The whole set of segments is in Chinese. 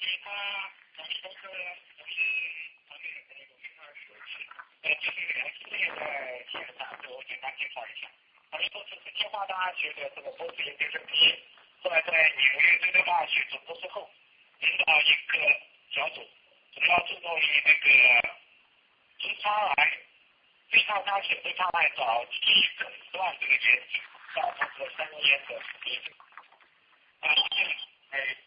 其他咱们公司，咱们团队的那个名二十七，呃，技术员现在在线上，就我简单介绍一下。他们公是清华大学的这个博士研究生毕业，后来在纽约州的大学总博士后，领导一个小组，主要注重于那个直肠癌、对他癌、血对他癌早期诊断这个研究，到成了三年的时间。啊，谢，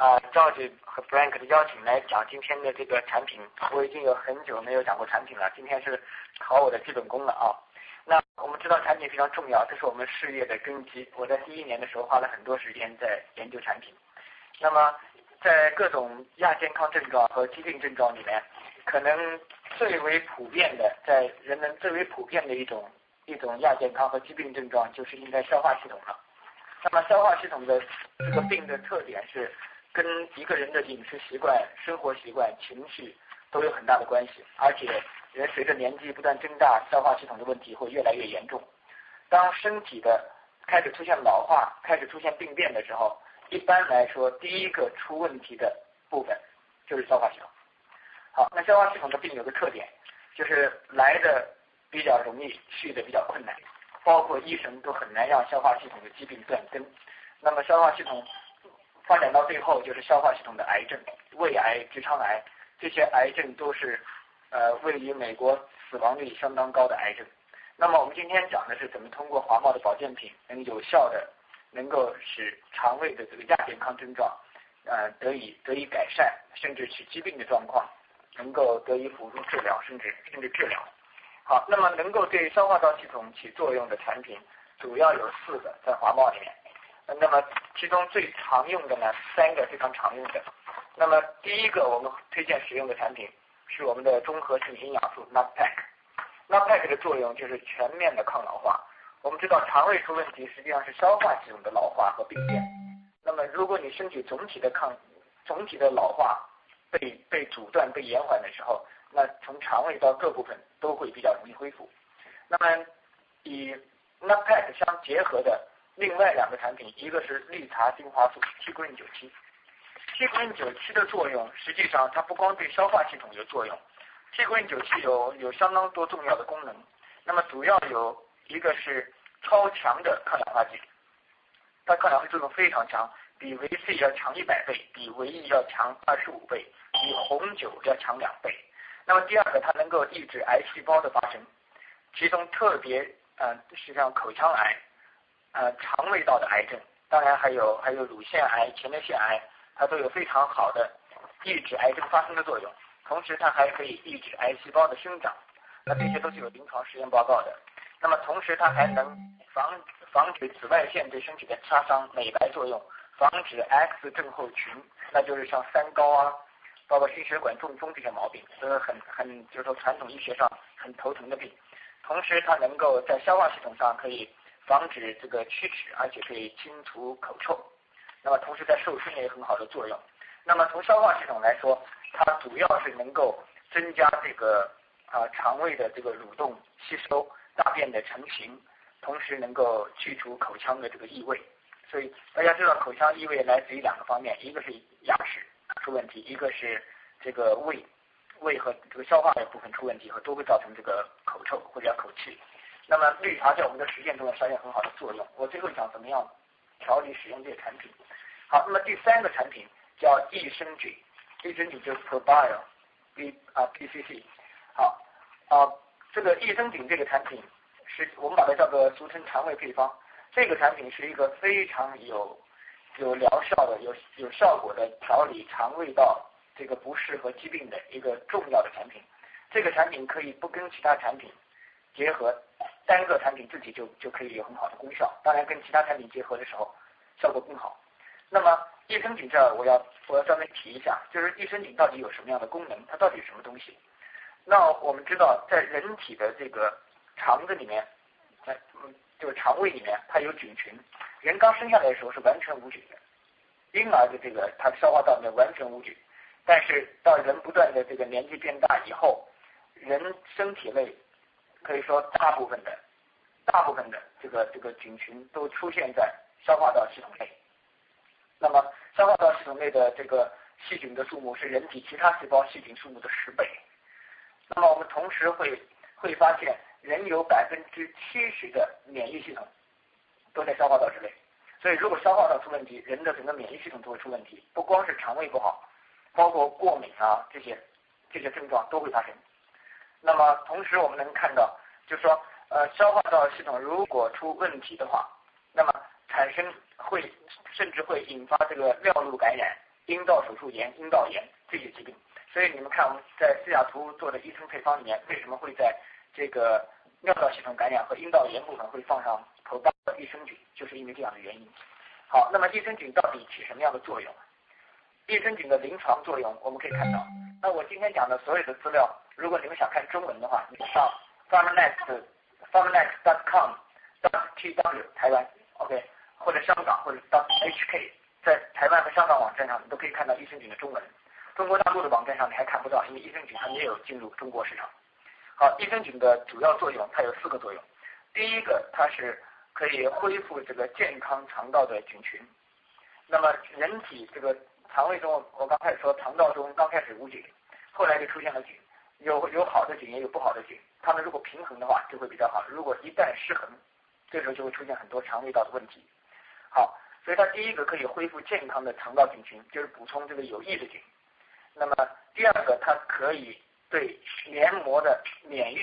啊 George 和 Frank 的邀请来讲今天的这个产品，我已经有很久没有讲过产品了，今天是考我的基本功了啊。那我们知道产品非常重要，这是我们事业的根基。我在第一年的时候花了很多时间在研究产品。那么在各种亚健康症状和疾病症状里面，可能最为普遍的，在人们最为普遍的一种。一种亚健康和疾病症状就是应该消化系统了。那么消化系统的这个病的特点是跟一个人的饮食习惯、生活习惯、情绪都有很大的关系，而且人随着年纪不断增大，消化系统的问题会越来越严重。当身体的开始出现老化、开始出现病变的时候，一般来说第一个出问题的部分就是消化系统。好，那消化系统的病有个特点，就是来的。比较容易去的比较困难，包括医生都很难让消化系统的疾病断根。那么消化系统发展到最后就是消化系统的癌症，胃癌、直肠癌这些癌症都是呃位于美国死亡率相当高的癌症。那么我们今天讲的是怎么通过华茂的保健品能有效的能够使肠胃的这个亚健康症状呃得以得以改善，甚至使疾病的状况能够得以辅助治疗，甚至甚至治疗。好，那么能够对消化道系统起作用的产品主要有四个，在华茂里面。那么其中最常用的呢，三个非常常用的。那么第一个我们推荐使用的产品是我们的综合性营养素 NAPAC。NAPAC 的作用就是全面的抗老化。我们知道肠胃出问题实际上是消化系统的老化和病变。那么如果你身体总体的抗总体的老化被被阻断被延缓的时候，那从肠胃到各部分都会比较容易恢复。那么，以 NAPAC 相结合的另外两个产品，一个是绿茶精华素 T Green 九七。tk 九七的作用，实际上它不光对消化系统有作用 tk 九七有有相当多重要的功能。那么主要有一个是超强的抗氧化剂，它抗氧化作用非常强，比维 C 要强一百倍，比维 E 要强二十五倍，比红酒要强两倍。那么第二个，它能够抑制癌细胞的发生，其中特别呃，实际上口腔癌、呃肠胃道的癌症，当然还有还有乳腺癌、前列腺癌，它都有非常好的抑制癌症发生的作用。同时，它还可以抑制癌细胞的生长，那这些都是有临床实验报告的。那么同时，它还能防防止紫外线对身体的杀伤、美白作用，防止 X 症候群，那就是像三高啊。包括心血管、中风这些毛病，都是很很就是说传统医学上很头疼的病。同时，它能够在消化系统上可以防止这个龋齿，而且可以清除口臭。那么，同时在瘦身也有很好的作用。那么，从消化系统来说，它主要是能够增加这个啊肠胃的这个蠕动、吸收大便的成型，同时能够去除口腔的这个异味。所以大家知道，口腔异味来自于两个方面，一个是牙齿。出问题，一个是这个胃，胃和这个消化的部分出问题，和都会造成这个口臭或者叫口气。那么绿茶在我们的实践中发现很好的作用。我最后讲怎么样调理使用这个产品。好，那么第三个产品叫益生菌，益生菌就是 Probio，B 啊 PCC。好啊，这个益生菌这个产品是我们把它叫做俗称肠胃配方。这个产品是一个非常有有疗效的、有有效果的调理肠胃道这个不适和疾病的一个重要的产品。这个产品可以不跟其他产品结合，单个产品自己就就可以有很好的功效。当然，跟其他产品结合的时候效果更好。那么益生菌这儿我要我要专门提一下，就是益生菌到底有什么样的功能？它到底是什么东西？那我们知道，在人体的这个肠子里面，在嗯就是肠胃里面，它有菌群。人刚生下来的时候是完全无菌的，婴儿的这个他消化道里面完全无菌。但是到人不断的这个年纪变大以后，人身体内可以说大部分的大部分的这个这个菌群都出现在消化道系统内。那么消化道系统内的这个细菌的数目是人体其他细胞细菌数目的十倍。那么我们同时会会发现，人有百分之七十的免疫系统都在消化道之内。所以如果消化道出问题，人的整个免疫系统都会出问题，不光是肠胃不好，包括过敏啊这些这些症状都会发生。那么同时我们能看到，就是说呃消化道系统如果出问题的话，那么产生会甚至会引发这个尿路感染、阴道手术炎、阴道炎这些疾病。所以你们看我们在西雅图做的医生配方里面，为什么会在这个尿道系统感染和阴道炎部分会放上头孢的益生菌，就是因为这样的原因。好，那么益生菌到底起什么样的作用？益生菌的临床作用我们可以看到。那我今天讲的所有的资料，如果你们想看中文的话，你上 farmnext farmnext.com .tw 台湾，OK。或者香港或者到 HK，在台湾和香港网站上，你都可以看到益生菌的中文。中国大陆的网站上你还看不到，因为益生菌还没有进入中国市场。好，益生菌的主要作用，它有四个作用。第一个，它是可以恢复这个健康肠道的菌群。那么人体这个肠胃中，我刚开始说肠道中刚开始无菌，后来就出现了菌，有有好的菌也有不好的菌，它们如果平衡的话就会比较好。如果一旦失衡，这时候就会出现很多肠胃道的问题。好，所以它第一个可以恢复健康的肠道菌群，就是补充这个有益的菌。那么第二个，它可以对黏膜的免疫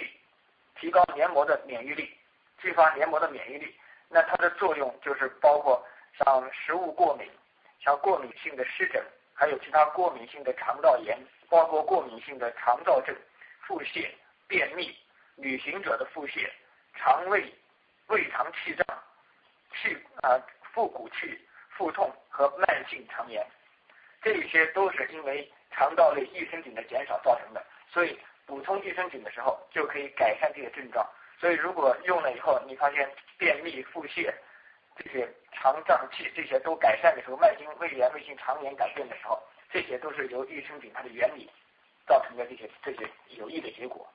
提高黏膜的免疫力，激发黏膜的免疫力。那它的作用就是包括像食物过敏、像过敏性的湿疹，还有其他过敏性的肠道炎，包括过敏性的肠燥症、腹泻、便秘、旅行者的腹泻、肠胃胃肠气胀、气啊。腹鼓气、腹痛和慢性肠炎，这些都是因为肠道内益生菌的减少造成的。所以补充益生菌的时候，就可以改善这些症状。所以如果用了以后，你发现便秘、腹泻这些肠胀气这些都改善的时候，慢性胃炎、慢性肠炎改变的时候，这些都是由益生菌它的原理造成的这些这些有益的结果。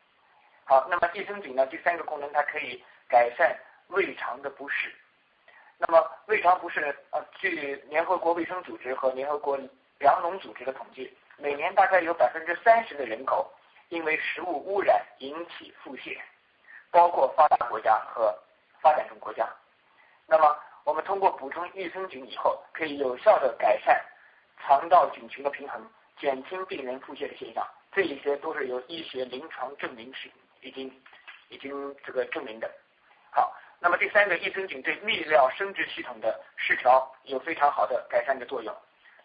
好，那么益生菌呢，第三个功能，它可以改善胃肠的不适。那么胃肠不适，呃，据联合国卫生组织和联合国粮农组织的统计，每年大概有百分之三十的人口因为食物污染引起腹泻，包括发达国家和发展中国家。那么我们通过补充益生菌以后，可以有效的改善肠道菌群的平衡，减轻病人腹泻的现象。这一些都是由医学临床证明是已经已经这个证明的。好。那么第三个益生菌对泌尿生殖系统的失调有非常好的改善的作用，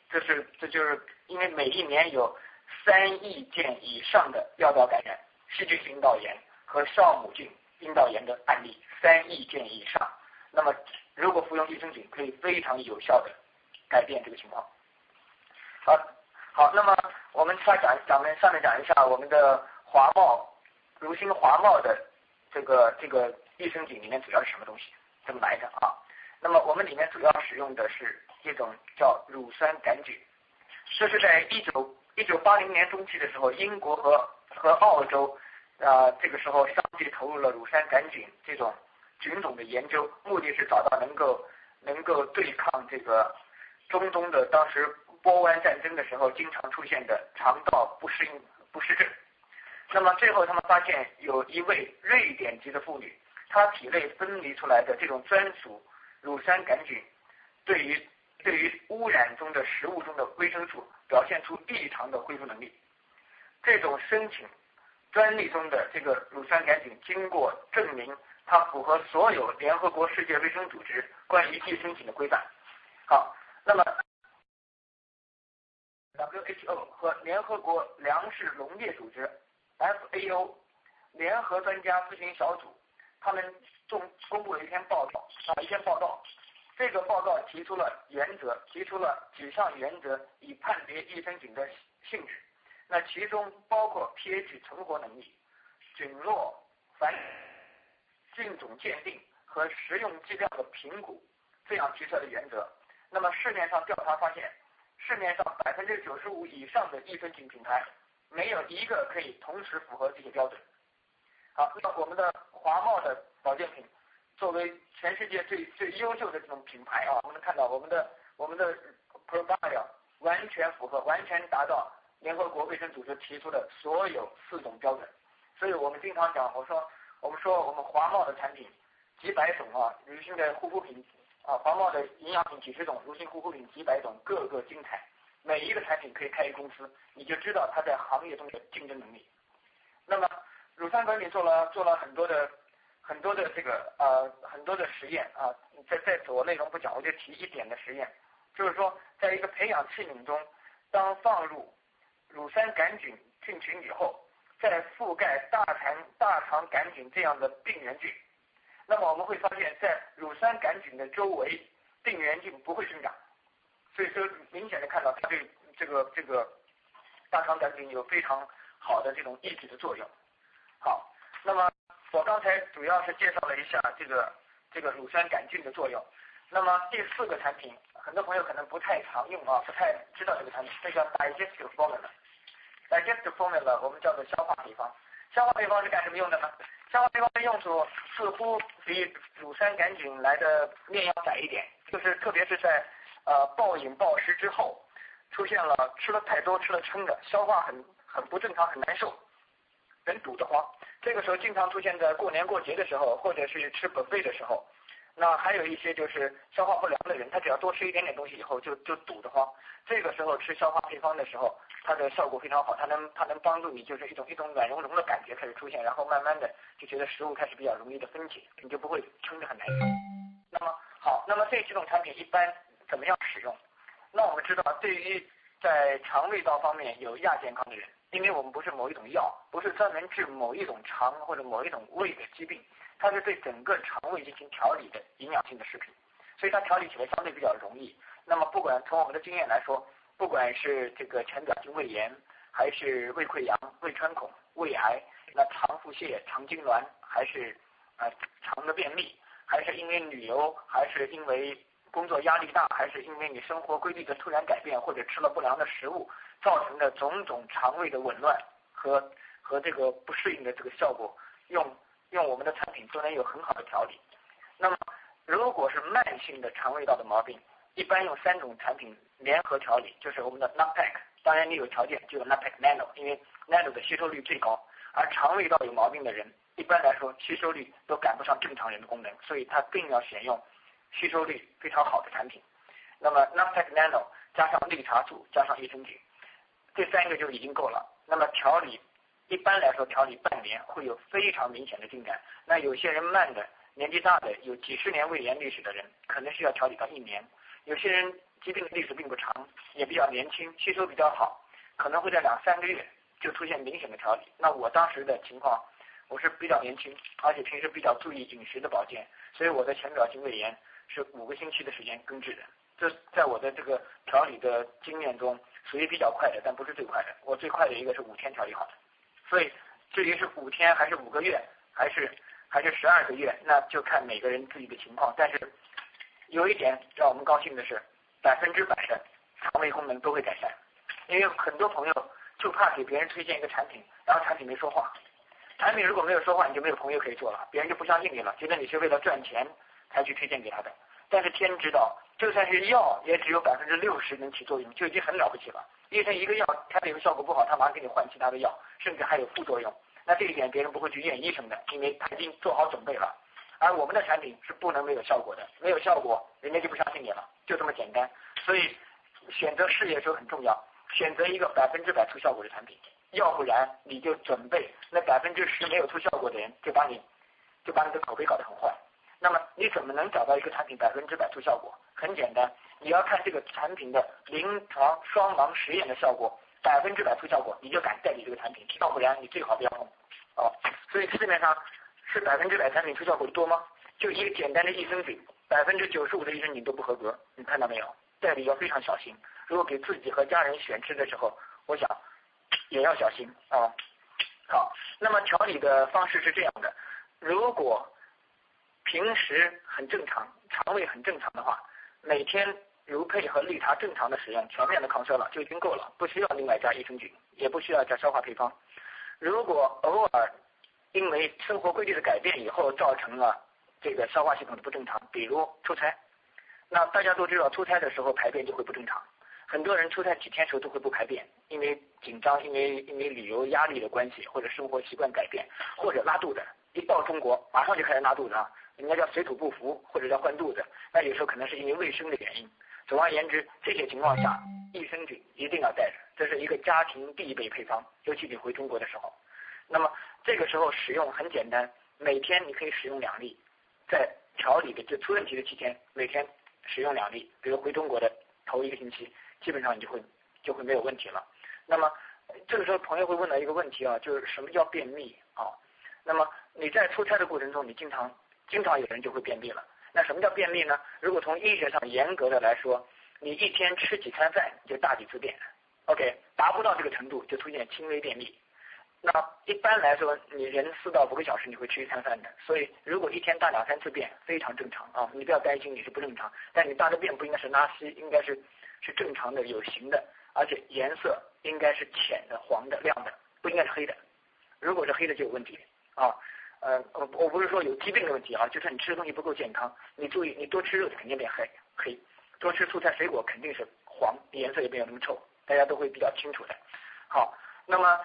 这是这就是因为每一年有三亿件以上的尿道感染、细菌性阴道炎和酵母菌阴道炎的案例，三亿件以上。那么如果服用益生菌，可以非常有效的改变这个情况。好，好，那么我们再讲咱们下面讲一下我们的华茂如新华茂的这个这个。益生菌里面主要是什么东西？怎么来的啊？那么我们里面主要使用的是一种叫乳酸杆菌。这是在一九一九八零年中期的时候，英国和和澳洲啊，这个时候相继投入了乳酸杆菌这种菌种的研究，目的是找到能够能够对抗这个中东的当时波湾战争的时候经常出现的肠道不适应不适症。那么最后他们发现有一位瑞典籍的妇女。她体内分离出来的这种专属乳酸杆菌，对于对于污染中的食物中的维生素表现出异常的恢复能力。这种申请专利中的这个乳酸杆菌，经过证明它符合所有联合国世界卫生组织关于益生菌的规范。好，那么 WHO 和联合国粮食农业组织 FAO 联合专家咨询小组，他们中公布了一篇报告啊，一篇报告。这个报告提出了原则，提出了几项原则，以判别益生菌的性质。那其中包括 pH 存活能力、菌落繁菌种鉴定和食用剂量的评估这样提出来的原则。那么市面上调查发现，市面上百分之九十五以上的益生菌品牌，没有一个可以同时符合这些标准。好，那我们的华茂的保健品。作为全世界最最优秀的这种品牌啊，我们能看到我们的我们的 Probio 完全符合，完全达到联合国卫生组织提出的所有四种标准。所以我们经常讲，我说我们说我们华茂的产品几百种啊，女性的护肤品啊，华茂的营养品几十种，乳性护肤品几百种，个个精彩。每一个产品可以开一公司，你就知道它在行业中的竞争能力。那么乳酸管理做了做了很多的。很多的这个呃很多的实验啊，在在此我内容不讲，我就提一点的实验，就是说，在一个培养器皿中，当放入乳酸杆菌菌群以后，在覆盖大肠大肠杆菌这样的病原菌，那么我们会发现，在乳酸杆菌的周围，病原菌不会生长，所以说明显的看到它对这个这个大肠杆菌有非常好的这种抑制的作用。好，那么。我刚才主要是介绍了一下这个这个乳酸杆菌的作用。那么第四个产品，很多朋友可能不太常用啊，不太知道这个产品，这叫 digestive formula。digestive formula 我们叫做消化配方。消化配方是干什么用的呢？消化配方的用处似乎比乳酸杆菌来的面要窄一点，就是特别是在呃暴饮暴食之后，出现了吃了太多吃了撑的，消化很很不正常，很难受。人堵得慌，这个时候经常出现在过年过节的时候，或者是吃本贝的时候。那还有一些就是消化不良的人，他只要多吃一点点东西以后就就堵得慌。这个时候吃消化配方的时候，它的效果非常好，它能它能帮助你就是一种一种软融融的感觉开始出现，然后慢慢的就觉得食物开始比较容易的分解，你就不会撑得很难受。那么好，那么这几种产品一般怎么样使用？那我们知道，对于在肠胃道方面有亚健康的人。因为我们不是某一种药，不是专门治某一种肠或者某一种胃的疾病，它是对整个肠胃进行调理的营养性的食品，所以它调理起来相对比较容易。那么不管从我们的经验来说，不管是这个浅表性胃炎，还是胃溃疡、胃穿孔、胃癌，那肠腹泻、肠痉挛，还是啊肠的便秘，还是因为旅游，还是因为工作压力大，还是因为你生活规律的突然改变，或者吃了不良的食物。造成的种种肠胃的紊乱和和这个不适应的这个效果，用用我们的产品都能有很好的调理。那么，如果是慢性的肠胃道的毛病，一般用三种产品联合调理，就是我们的 NAPAC。当然，你有条件就用 NAPAC Nano，因为 Nano 的吸收率最高。而肠胃道有毛病的人，一般来说吸收率都赶不上正常人的功能，所以他更要选用吸收率非常好的产品。那么 NAPAC Nano 加上绿茶素加上益生菌。这三个就已经够了。那么调理，一般来说调理半年会有非常明显的进展。那有些人慢的，年纪大的，有几十年胃炎历史的人，可能需要调理到一年。有些人疾病的历史并不长，也比较年轻，吸收比较好，可能会在两三个月就出现明显的调理。那我当时的情况，我是比较年轻，而且平时比较注意饮食的保健，所以我的浅表性胃炎是五个星期的时间根治的。这在我的这个调理的经验中。属于比较快的，但不是最快的。我最快的一个是五天调理好的，所以至于是五天还是五个月，还是还是十二个月，那就看每个人自己的情况。但是有一点让我们高兴的是，百分之百的肠胃功能都会改善。因为很多朋友就怕给别人推荐一个产品，然后产品没说话。产品如果没有说话，你就没有朋友可以做了，别人就不相信你了，觉得你是为了赚钱才去推荐给他的。但是天知道。就算是药，也只有百分之六十能起作用，就已经很了不起了。医生一个药开了以后效果不好，他马上给你换其他的药，甚至还有副作用。那这一点别人不会去怨医生的，因为他已经做好准备了。而我们的产品是不能没有效果的，没有效果，人家就不相信你了，就这么简单。所以选择事业的时候很重要，选择一个百分之百出效果的产品，要不然你就准备那百分之十没有出效果的人，就把你就把你的口碑搞得很坏。那么你怎么能找到一个产品百分之百出效果？很简单，你要看这个产品的临床双盲实验的效果，百分之百出效果，你就敢代理这个产品。要不然你最好不要碰。哦，所以市面上是百分之百产品出效果的多吗？就一个简单的益生菌，百分之九十五的益生菌都不合格，你看到没有？代理要非常小心。如果给自己和家人选吃的时候，我想也要小心啊。好，那么调理的方式是这样的：如果平时很正常，肠胃很正常的话，每天如配和绿茶正常的使用，全面的抗衰老就已经够了，不需要另外加益生菌，也不需要加消化配方。如果偶尔因为生活规律的改变以后造成了这个消化系统的不正常，比如出差，那大家都知道出差的时候排便就会不正常，很多人出差几天时候都会不排便，因为紧张，因为因为旅游压力的关系，或者生活习惯改变，或者拉肚子，一到中国马上就开始拉肚子啊。人家叫水土不服，或者叫换肚子，那有时候可能是因为卫生的原因。总而言之，这些情况下，益生菌一定要带着，这是一个家庭必备配方，尤其你回中国的时候。那么这个时候使用很简单，每天你可以使用两粒，在调理的就出问题的期间，每天使用两粒，比如回中国的头一个星期，基本上你就会就会没有问题了。那么这个时候朋友会问到一个问题啊，就是什么叫便秘啊？那么你在出差的过程中，你经常经常有人就会便秘了。那什么叫便秘呢？如果从医学上严格的来说，你一天吃几餐饭就大几次便，OK，达不到这个程度就出现轻微便秘。那一般来说，你人四到五个小时你会吃一餐饭的，所以如果一天大两三次便非常正常啊，你不要担心你是不正常，但你大的便不应该是拉稀，应该是是正常的有形的，而且颜色应该是浅的、黄的、亮的，不应该是黑的。如果是黑的就有问题啊。呃，我我不是说有疾病的问题啊，就是你吃的东西不够健康。你注意，你多吃肉肯定变黑黑，多吃蔬菜水果肯定是黄，颜色也没有那么臭，大家都会比较清楚的。好，那么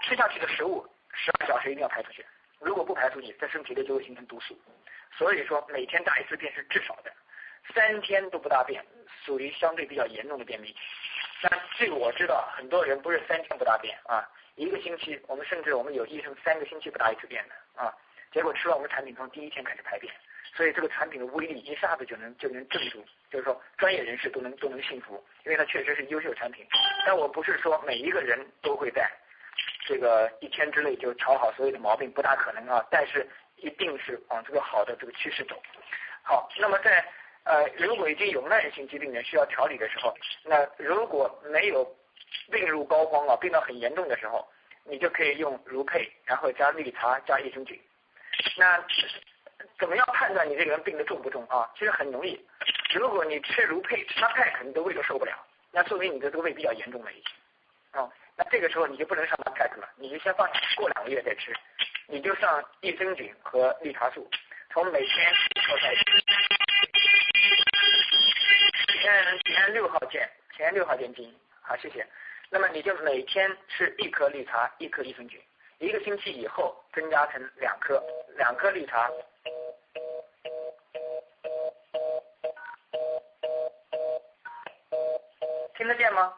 吃下去的食物十二小时一定要排出去，如果不排出去，在身体里就会形成毒素。所以说每天大一次便是至少的，三天都不大便，属于相对比较严重的便秘。但这个我知道，很多人不是三天不大便啊。一个星期，我们甚至我们有医生三个星期不大一次便的啊，结果吃了我们产品从第一天开始排便，所以这个产品的威力一下子就能就能镇住，就是说专业人士都能都能信服，因为它确实是优秀产品。但我不是说每一个人都会在这个一天之内就调好所有的毛病，不大可能啊，但是一定是往这个好的这个趋势走。好，那么在呃如果已经有慢性疾病的需要调理的时候，那如果没有。病入膏肓啊，病到很严重的时候，你就可以用如配，然后加绿茶加益生菌。那怎么样判断你这个人病的重不重啊？其实很容易。如果你吃如配，吃那派克，你的胃都受不了，那说明你的这个胃比较严重了已经。啊，那这个时候你就不能上那派克了，你就先放下，过两个月再吃。你就上益生菌和绿茶素，从每天喝开始。前前六号见，前六号见经。好，谢谢。那么你就每天吃一颗绿茶，一颗益生菌，一个星期以后增加成两颗，两颗绿茶，听得见吗？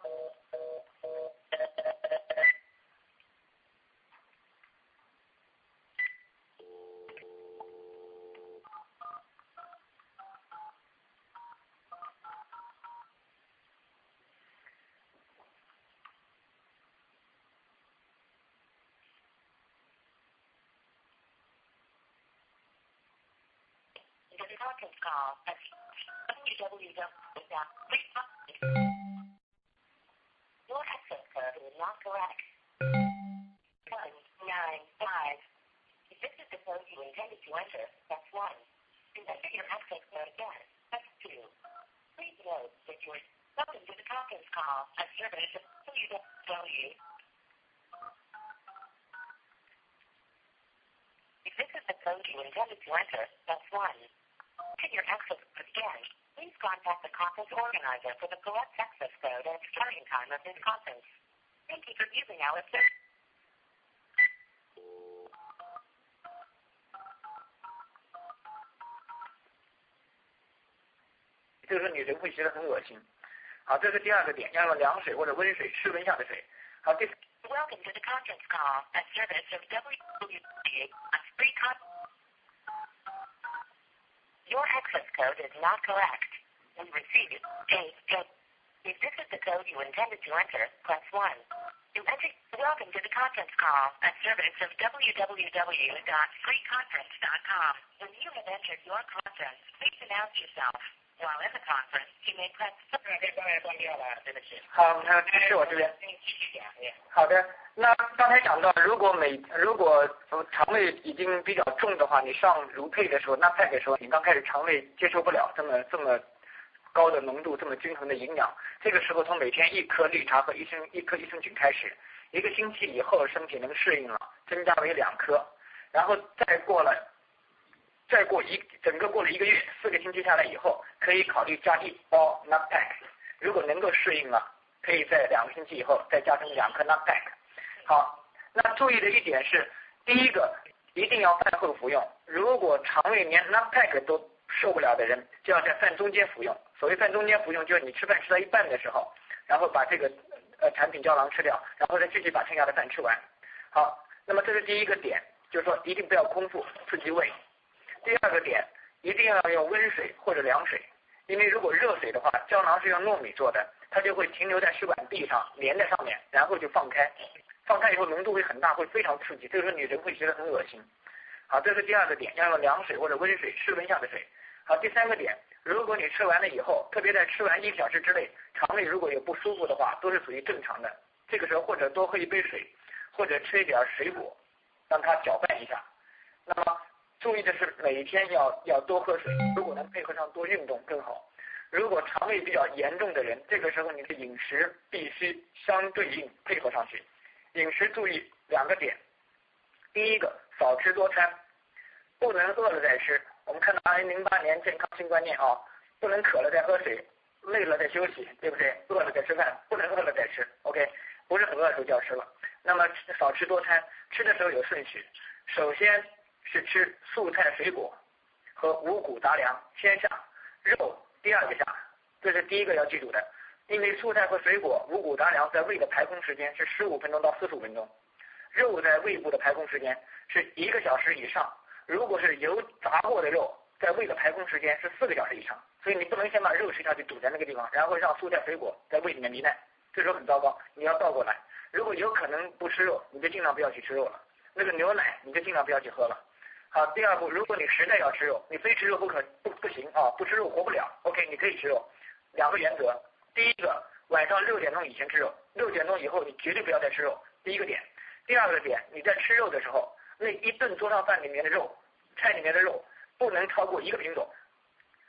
这是第二个点，要用凉水或者温水，室温下的水。好，第。Welcome to the conference call. A service of WWA. Free con. Your access code is not correct. We received a, a If this is the code you intended to enter, press 1. To enter, welcome to the conference call, a service of www.freeconference.com. When you have entered your conference, please announce yourself. While the conference, you may press 好，是我这边。好的，那刚才讲到，如果每如果肠胃已经比较重的话，你上如配的时候，那派的时候，你刚开始肠胃接受不了这么这么高的浓度，这么均衡的营养，这个时候从每天一颗绿茶和一升一颗益生菌开始，一个星期以后身体能适应了，增加为两颗，然后再过了。再过一整个过了一个月，四个星期下来以后，可以考虑加一包 nut pack。如果能够适应了，可以在两个星期以后再加成两颗 nut pack。好，那注意的一点是，第一个一定要饭后服用。如果肠胃连 nut pack 都受不了的人，就要在饭中间服用。所谓饭中间服用，就是你吃饭吃到一半的时候，然后把这个呃产品胶囊吃掉，然后再继续把剩下的饭吃完。好，那么这是第一个点，就是说一定不要空腹刺激胃。第二个点，一定要用温水或者凉水，因为如果热水的话，胶囊是用糯米做的，它就会停留在试管壁上，粘在上面，然后就放开，放开以后浓度会很大，会非常刺激，这个时候你人会觉得很恶心。好，这是第二个点，要用凉水或者温水，室温下的水。好，第三个点，如果你吃完了以后，特别在吃完一小时之内，肠胃如果有不舒服的话，都是属于正常的。这个时候或者多喝一杯水，或者吃一点水果，让它搅拌一下。那么。注意的是，每天要要多喝水，如果能配合上多运动更好。如果肠胃比较严重的人，这个时候你的饮食必须相对应配合上去。饮食注意两个点，第一个少吃多餐，不能饿了再吃。我们看到二零零八年健康新观念啊，不能渴了再喝水，累了再休息，对不对？饿了再吃饭，不能饿了再吃。OK，不是很饿的时候就要吃了。那么少吃多餐，吃的时候有顺序，首先。是吃素菜水果和五谷杂粮先下，肉第二个下，这是第一个要记住的。因为素菜和水果、五谷杂粮在胃的排空时间是十五分钟到四十五分钟，肉在胃部的排空时间是一个小时以上。如果是油炸过的肉，在胃的排空时间是四个小时以上。所以你不能先把肉吃下去堵在那个地方，然后让素菜水果在胃里面糜烂，这时候很糟糕。你要倒过来，如果有可能不吃肉，你就尽量不要去吃肉了。那个牛奶你就尽量不要去喝了。好，第二步，如果你实在要吃肉，你非吃肉不可不不行啊，不吃肉活不了。OK，你可以吃肉。两个原则，第一个，晚上六点钟以前吃肉，六点钟以后你绝对不要再吃肉。第一个点，第二个点，你在吃肉的时候，那一顿桌上饭里面的肉，菜里面的肉不能超过一个品种。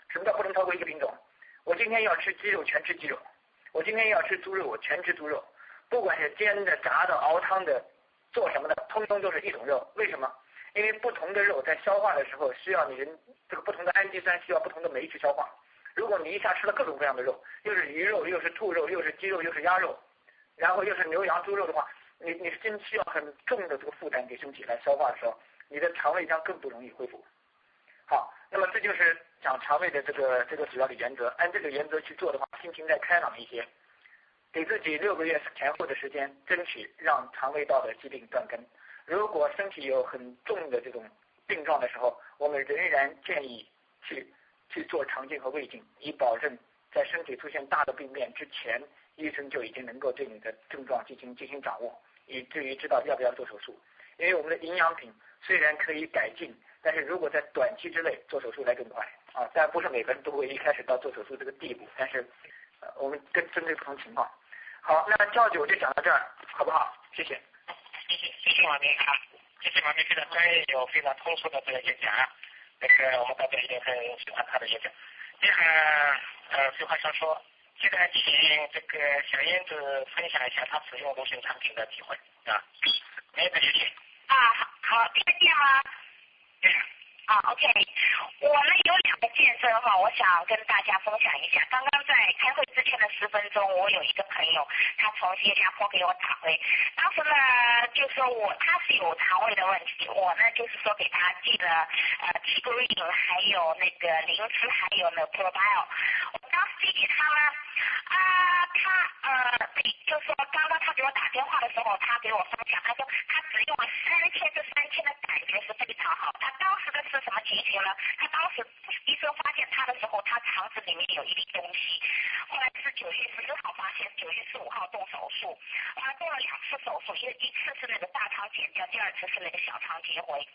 什么叫不能超过一个品种？我今天要吃鸡肉，全吃鸡肉；我今天要吃猪肉，我全吃猪肉。不管是煎的、炸的、熬汤的、做什么的，通通都是一种肉。为什么？因为不同的肉在消化的时候需要你人这个不同的氨基酸需要不同的酶去消化。如果你一下吃了各种各样的肉，又是鱼肉，又是兔肉，又是鸡肉，又是鸭肉，然后又是牛羊猪肉的话，你你真需要很重的这个负担给身体来消化的时候，你的肠胃将更不容易恢复。好，那么这就是讲肠胃的这个这个主要的原则。按这个原则去做的话，心情再开朗一些，给自己六个月前后的时间，争取让肠胃道的疾病断根。如果身体有很重的这种病状的时候，我们仍然建议去去做肠镜和胃镜，以保证在身体出现大的病变之前，医生就已经能够对你的症状进行进行掌握，以至于知道要不要做手术。因为我们的营养品虽然可以改进，但是如果在短期之内做手术来更快啊，但不是每个人都会一开始到做手术这个地步。但是我们跟针对不同情况。好，那教九就讲到这儿，好不好？谢谢。谢谢，谢谢王明啊，谢谢王明非常专业有非常通俗的这个演讲啊，那个我们大家一定很喜欢他的演讲。接下来呃，废话少说，现在请这个小燕子分享一下她使用螺旋产品的体会啊。没有谢。谢。啊，好，好，听得见吗？对。啊，OK，我呢有两个健身哈，我想跟大家分享一下。刚刚在开会之前的十分钟，我有一个朋友，他从新加坡给我打回，当时呢就说我他是有肠胃的问题，我呢就是说给他寄了呃 T Green，还有那个灵芝，还有那 Probio。当时寄给他呢，啊，他呃，就是说刚刚他给我打电话的时候，他给我分享，他说他只用了三天，这三天的感觉是非常好。他当时的是。什么情形呢？他当时医生发现他的时候，他肠子里面有一粒东西。后来是九月十四号发现，九月十五号动手术，后来动了两次手术，一一次是那个大肠剪掉，第二次是那个小肠结回。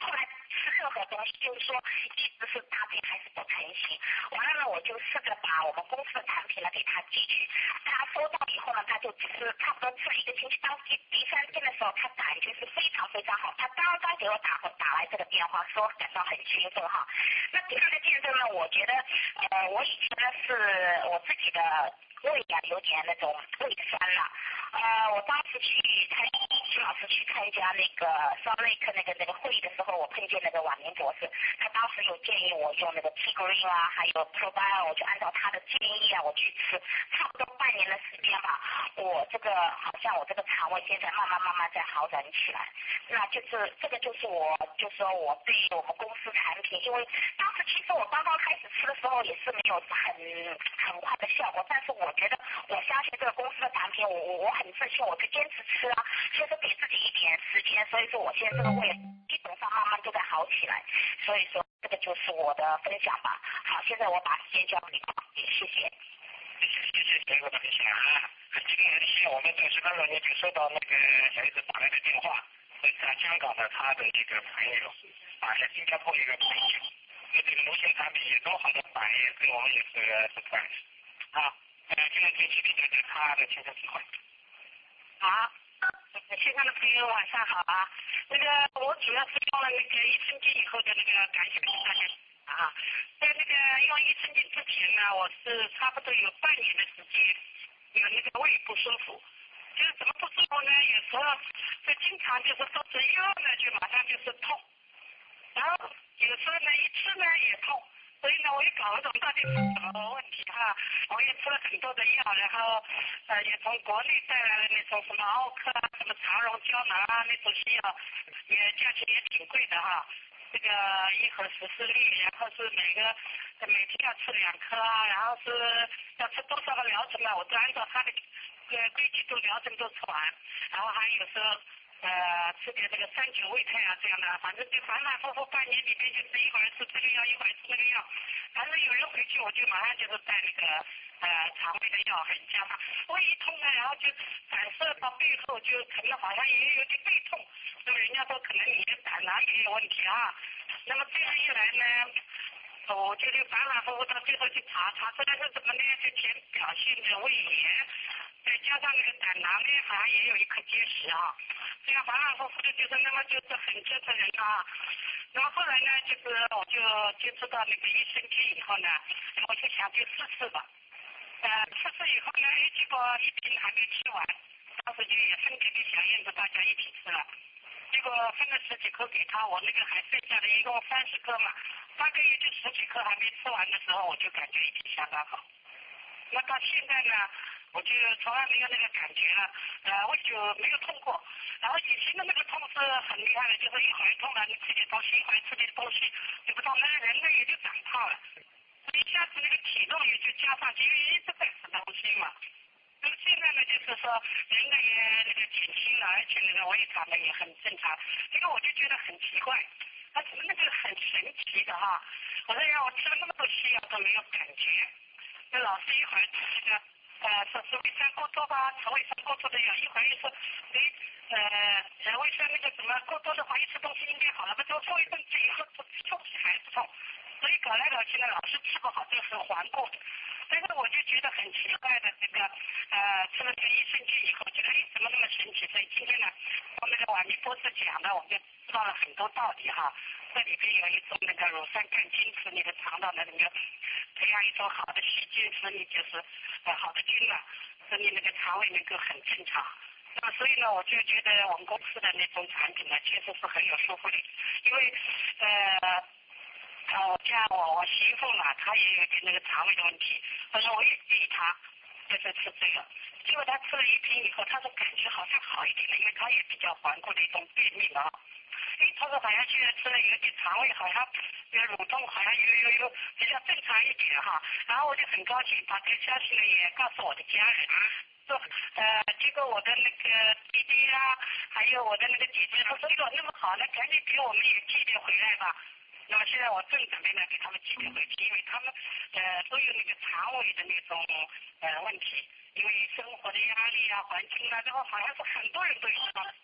后来吃任何东西，就是说一直是搭配还是不成型。完了呢，我就试着把我们公司的产品呢给他寄去，他收到以后呢，他就吃，差不多吃了一个星期，当第第三天的时候，他感觉是非常非常好。他刚刚给我打打来这个电话，说感到很兴奋哈。那第二个见证呢，我觉得呃，我以前呢是我自己的胃呀有点那种胃酸了。呃，我当时去参徐老师去参加那个双内科那个那个会议的时候，我碰见那个婉明博士，他当时有建议我用那个 T Green 啊，还有 Probio，我就按照他的建议啊，我去吃，差不多半年的时间吧，我这个好像我这个肠胃现在慢慢慢慢在好转起来，那就是这个就是我就说我对于我们公司产品，因为当时其实我刚刚开始吃的时候也是没有很很快的效果，但是我我觉得我相信这个公司的产品，我我我。很自信，我就坚持吃啊，就是给自己一点时间，所以说我现在这个胃基本上慢慢都在好起来，所以说这个就是我的分享吧。好，现在我把时间交给你，谢谢。谢谢谢谢田哥的分享啊，很今天我们在十分钟内就收到那个小孩子打来的电话，是在香港的他的一个朋友，啊，在新加坡一个朋友，对这个流行产品有多好的反应，对我们也是 surprise。啊，呃，现在给他的亲身体会。好，线上的朋友晚上好啊。那个我主要是用了那个益生菌以后的那个感想跟大家啊。在那个用益生菌之前呢，我是差不多有半年的时间有那个胃不舒服，就是怎么不舒服呢？有时候就经常就是肚子一饿呢就马上就是痛，然后有时候呢一吃呢也痛。所以呢，我也搞不懂到底是什么题哈。我也吃了很多的药，然后呃也从国内带来了那种什么奥克啊、什么长荣胶囊啊那种西药，也价钱也挺贵的哈。这个一盒十四粒，然后是每个每天要吃两颗啊，然后是要吃多少个疗程啊？我都按照他的呃规矩都疗程都吃完，然后还有时候。呃，吃点这个三九胃泰啊，这样的，反正就反反复复半年里面就是一会儿吃这个药，一会儿吃那个药，反正有人回去我就马上就是带那个呃肠胃的药很加上，胃一痛呢，然后就反射到背后就可能好像也有点背痛，那么人家说可能你的胆囊也有问题啊，那么这样一来呢，我就反反复复到最后去查，查出来是什么呢？就填表性的胃炎。再加上那个胆囊呢，好像也有一颗结石啊，这样反反复复的，就是那么就是很折腾人啊。那么后来呢，就是我就接触到那个益生菌以后呢，我就想去试试吧。呃，试试以后呢，哎，结果一瓶还没吃完，当时就也分给给小燕子大家一起吃了。结果分了十几颗给他，我那个还剩下的一共三十颗嘛，大概也就十几颗还没吃完的时候，我就感觉已经相当好。那到现在呢？我就从来没有那个感觉了，呃，我就没有痛过。然后以前的那个痛是很厉害的，就是一会痛了，你吃点东西，一会吃点东西，就不痛，那个人呢也就长胖了，一下子那个体重也就加上去，因为一直在吃东西嘛。那么现在呢，就是说人呢也那个减轻了，而且那个胃长得也很正常。这个我就觉得很奇怪，他怎么那个很神奇的哈？我说呀我吃了那么多西药都没有感觉，那老是一会儿吃那个。呃，说是胃酸过多吧，肠胃酸过多的有，一会儿又说，哎，呃，胃酸那个什么过多的话，一吃东西应该好了，不都痛一阵子以后，吃东西还是痛，所以搞来搞去呢，老是治不好，就是顽固。但是我就觉得很奇怪的，这个呃，吃了这个益生菌以后，觉得哎，怎么那么神奇？所以今天呢，从那个王明博士讲的，我就知道了很多道理哈。这里边有一种那个乳酸杆菌，使你的肠道的那个培养一种好的细菌，使你就是呃好的菌啊，使你那个肠胃能够很正常。那么所以呢，我就觉得我们公司的那种产品呢，确实是很有说服力。因为呃，我家我我媳妇嘛，她也有点那个肠胃的问题，所以我也建议她就是吃这个。结果她吃了一瓶以后，她说感觉好像好一点了，因为她也比较顽固的一种便秘嘛。哎，他说好像现在吃了有点肠胃，好像有蠕动，好像有有有比较正常一点哈。然后我就很高兴，把这个消息呢也告诉我的家人，说呃，结果我的那个弟弟啊，还有我的那个姐姐，他说哟那么好，那赶紧给我们也寄点回来吧。那么现在我正准备呢给他们寄点回去，因为他们呃都有那个肠胃的那种呃问题，因为生活的压力啊、环境啊，然后好像是很多人都有的。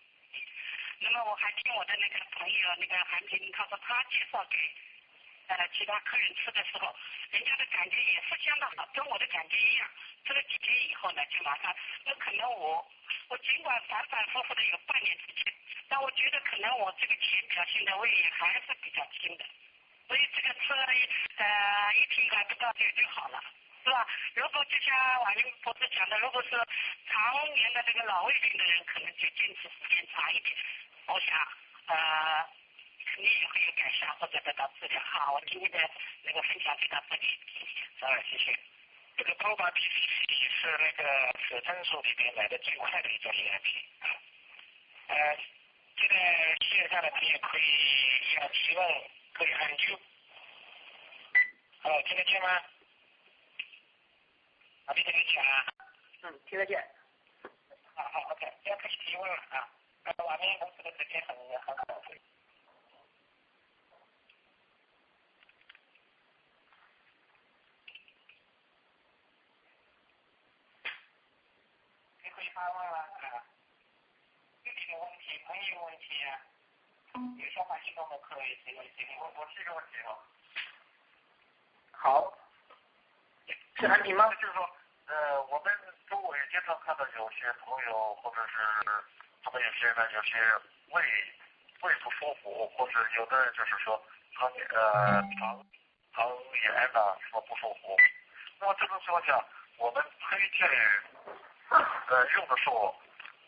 那么我还听我的那个朋友那个韩平，他说他介绍给呃其他客人吃的时候，人家的感觉也是相当好，跟我的感觉一样。吃了几天以后呢，就马上，那可能我我尽管反反复复的有半年时间，但我觉得可能我这个浅表性的胃炎还是比较轻的，所以这个吃了一呃一瓶还不到就就好了，是吧？如果就像王林博士讲的，如果是常年的这个老胃病的人，可能就坚持时间长一点，我想呃肯定也会有改善或者得到治疗。好，我今天的那个分享就到这里，谢谢。谢谢。这个高巴 P C C 是那个是诊所里面来的最快的一种营养品啊。呃，现在线上的朋友可以要提问，可以按钮。好，听得见吗？啊，听得见啊？嗯，听得见。好好，OK，要开始提问了啊。呃，我们公司的时间很很好。发问了啊，具体的问题、朋友问题啊，有消化系统的可以提问提问，我我是一个问题哦。好，是安平吗？就是说，呃，我们周围经常看到有些朋友，或者是他们有些呢，有些胃胃不舒服，或者有的人就是说肠呃肠肠炎呐，说不舒服。那么这种情况下，我们推荐。呃，用的时候，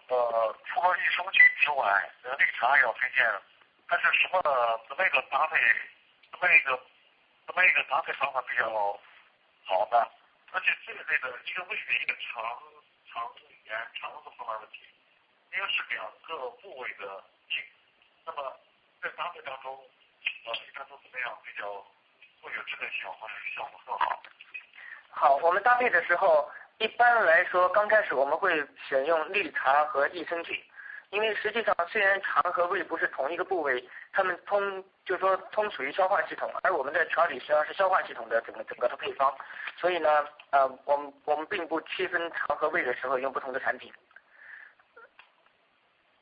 呃，除了益生菌之外，呃，绿茶也要推荐。但是什么怎么一个搭配，怎么一个怎么一个搭配方法比较好呢？而且这个这个一个胃炎，一个肠肠炎、肠子方面问题，应该是两个部位的病。那么在搭配当中，呃，一般都怎么样比较会有这个效果效果更好？好，我们搭配的时候。一般来说，刚开始我们会选用绿茶和益生菌，因为实际上虽然肠和胃不是同一个部位，它们通就是说通属于消化系统，而我们的调理实际上是消化系统的整个整个的配方，所以呢，呃，我们我们并不区分肠和胃的时候用不同的产品。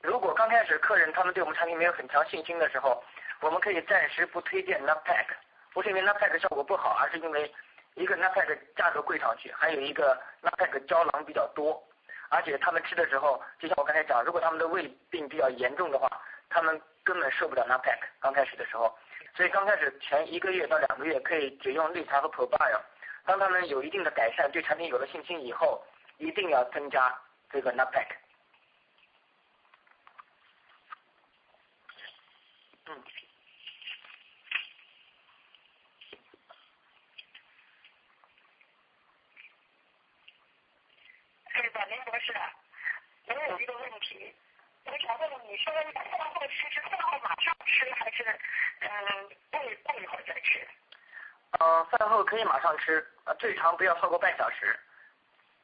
如果刚开始客人他们对我们产品没有很强信心的时候，我们可以暂时不推荐 Nutpack，不是因为 Nutpack 效果不好，而是因为。一个 Nutpack 价格贵上去，还有一个 Nutpack 胶囊比较多，而且他们吃的时候，就像我刚才讲，如果他们的胃病比较严重的话，他们根本受不了 Nutpack。刚开始的时候，所以刚开始前一个月到两个月可以只用绿茶和 Probio。当他们有一定的改善，对产品有了信心以后，一定要增加这个 Nutpack。嗯。对的，林博士，我有一个问题，我想问问你，说饭后吃是饭后马上吃，还是嗯过过一会儿再吃？嗯，饭后可以马上吃，最长不要超过半小时，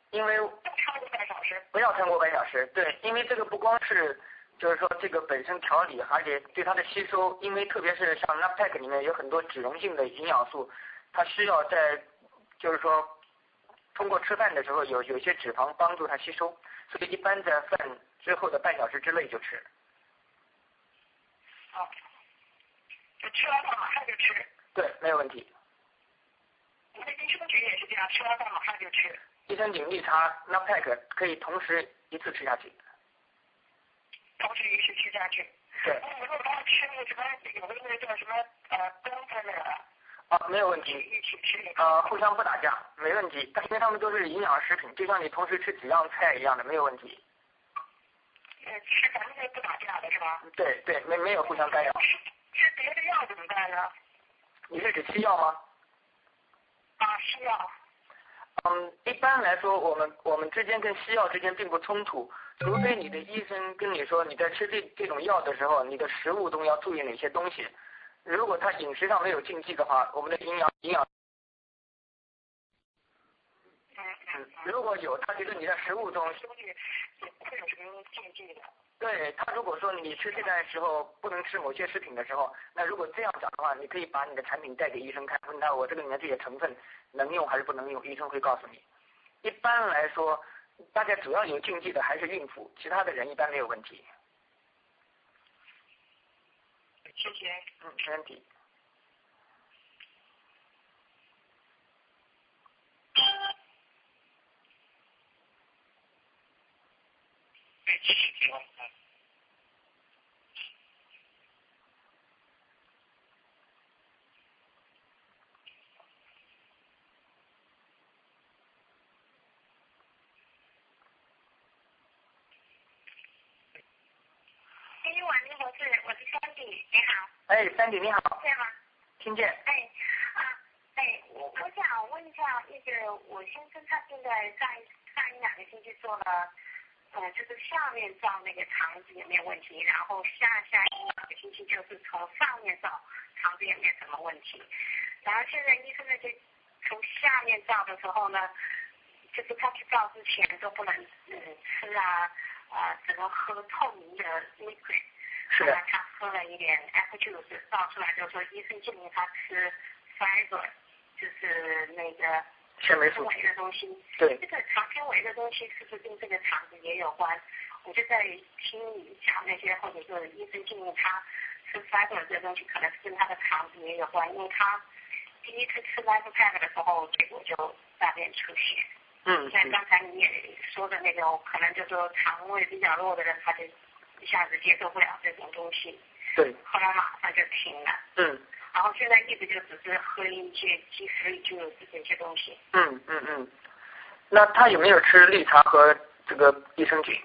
因为不超过半小时。不要超过半小时，对，因为这个不光是就是说这个本身调理，而且对它的吸收，因为特别是像 Nutpack 里面有很多脂溶性的营养素，它需要在就是说。通过吃饭的时候有有些脂肪帮助它吸收，所以一般在饭之后的半小时之内就吃。好，就吃完饭马上就吃。对，没有问题。你的益生菌也是这样，吃完饭马上就吃。益生菌、绿茶、Nutpack 可以同时一次吃下去。同时一次吃下去。对。那如果他吃那个什么，有的那个叫什么呃冬菜那个。啊，没有问题，呃，互相不打架，没问题。但因为他们都是营养食品，就像你同时吃几样菜一样的，没有问题。呃，吃咱们这不打架的是吧？对对，没没有互相干扰。吃别的药怎么办呢？你是指西药吗？啊，西药。嗯，一般来说，我们我们之间跟西药之间并不冲突，除非你的医生跟你说你在吃这这种药的时候，你的食物中要注意哪些东西。如果他饮食上没有禁忌的话，我们的营养营养。如果有，他觉得你在食物中是不是也不会有什么禁忌的？对他如果说你吃这段时候不能吃某些食品的时候，那如果这样讲的话，你可以把你的产品带给医生看，问他我这个里面这些成分能用还是不能用，医生会告诉你。一般来说，大家主要有禁忌的还是孕妇，其他的人一般没有问题。谢谢。嗯，没问题。对，继续提问。嗯。哎，晚上好，是我是三弟，你好。哎，三弟你好，对吗？听见？哎啊哎，我我想问一下，那个我先生他现在上一上一两个星期做了，呃，就是下面照那个肠子有没有问题，然后下下一两个星期就是从上面照肠子有没有什么问题，然后现在医生呢就从下面照的时候呢，就是他去照之前都不能嗯吃啊啊，只能喝透明的 liquid。是的后来他喝了一点 apple juice，照出来就说医生建议他吃 fiber，就是那个纤纤维素，维的东西。对这个长纤维的东西是不是跟这个肠子也有关？我就在听你讲那些，或者是医生建议他吃 fiber 这个东西，可能是跟他的肠子也有关，因为他第一次吃 life pack 的时候，结果就大便出血。嗯像刚才你也说的那种，可能就说肠胃比较弱的人，他就一下子接受不了这种东西，对，后来马上就停了。嗯然后现在一直就只是喝一些鸡飞就是这些东西。嗯嗯嗯。那他有没有吃绿茶和这个益生菌？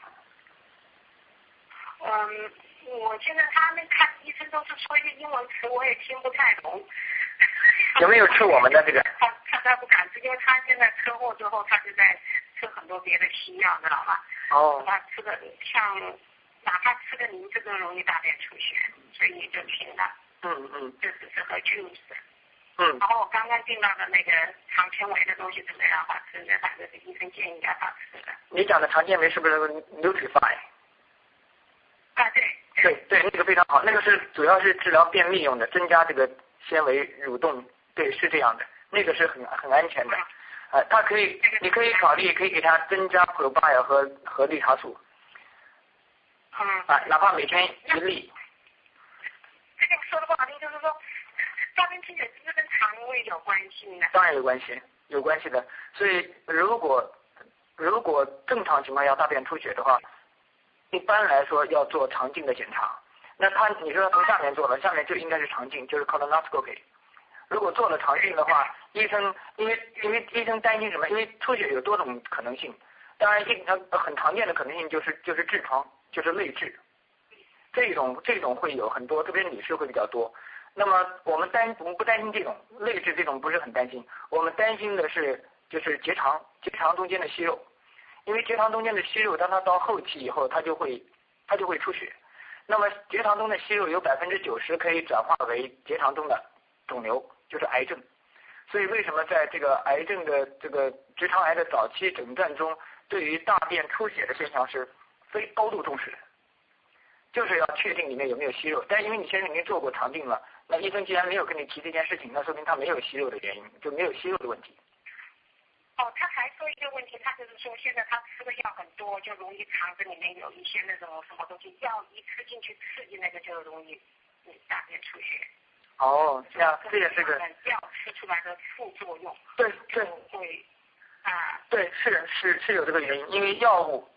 嗯，我现在他们看医生都是说一些英文词，我也听不太懂。有没有吃我们的这个？他他他不敢吃，因为他现在车祸之后，他就在吃很多别的西药，知道吧？哦，他吃的像哪怕吃个梨子都容易大便出血，所以就停了，嗯嗯就只是喝 juice。嗯然后我刚刚订到的那个长纤维的东西怎么样？好吃的，反正是医生建议让他吃的。你讲的肠纤维是不是 Nutrify？啊，对。对对，那个非常好，那个是主要是治疗便秘用的，增加这个纤维蠕动，对，是这样的，那个是很很安全的。呃，它可以，你可以考虑，可以给它增加 probia 和和绿茶素嗯。啊，哪怕每天一粒。这个说的不好听，就是说大便出血是不是跟肠胃有关系呢？当然有关系，有关系的。所以如果如果正常情况下大便出血的话，一般来说要做肠镜的检查。那他你说从下面做了，下面就应该是肠镜，就是 colonoscopy。如果做了肠镜的话，医生因为因为医生担心什么？因为出血有多种可能性，当然很常见的可能性就是就是痔疮，就是内痔。这种这种会有很多，特别女士会比较多。那么我们担我们不担心这种内痔这种不是很担心，我们担心的是就是结肠结肠中间的息肉，因为结肠中间的息肉，当它到后期以后，它就会它就会出血。那么结肠中的息肉有百分之九十可以转化为结肠中的肿瘤，就是癌症。所以为什么在这个癌症的这个直肠癌的早期诊断中，对于大便出血的现象是非高度重视的，就是要确定里面有没有息肉。但因为你先生已经做过肠镜了，那医生既然没有跟你提这件事情，那说明他没有息肉的原因，就没有息肉的问题。哦，他还说一个问题，他就是说现在他吃的药很多，就容易肠子里面有一些那种什么东西，药一吃进去刺激那个就容易嗯大便出血。哦，这样这也是个药吃出来的副作用，对对就会啊对是是是有这个原因，因为药物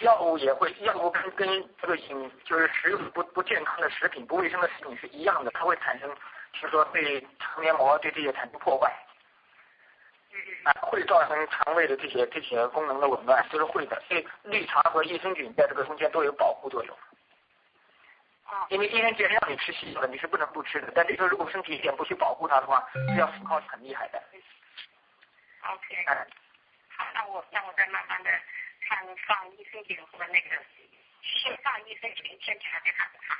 药物也会药物跟跟这个饮就是食用不不健康的食品、不卫生的食品是一样的，它会产生，就是说对肠黏膜对这些产生破坏。啊，会造成肠胃的这些这些功能的紊乱，这是会的。所以绿茶和益生菌在这个中间都有保护作用。啊因为医生既然让你吃西药了，你是不能不吃的。但这时候如果身体一点不去保护它的话，是要损耗很厉害的。OK，嗯，好，那我那我再慢慢的看放益生菌和那个先放益生菌，先查给他的肠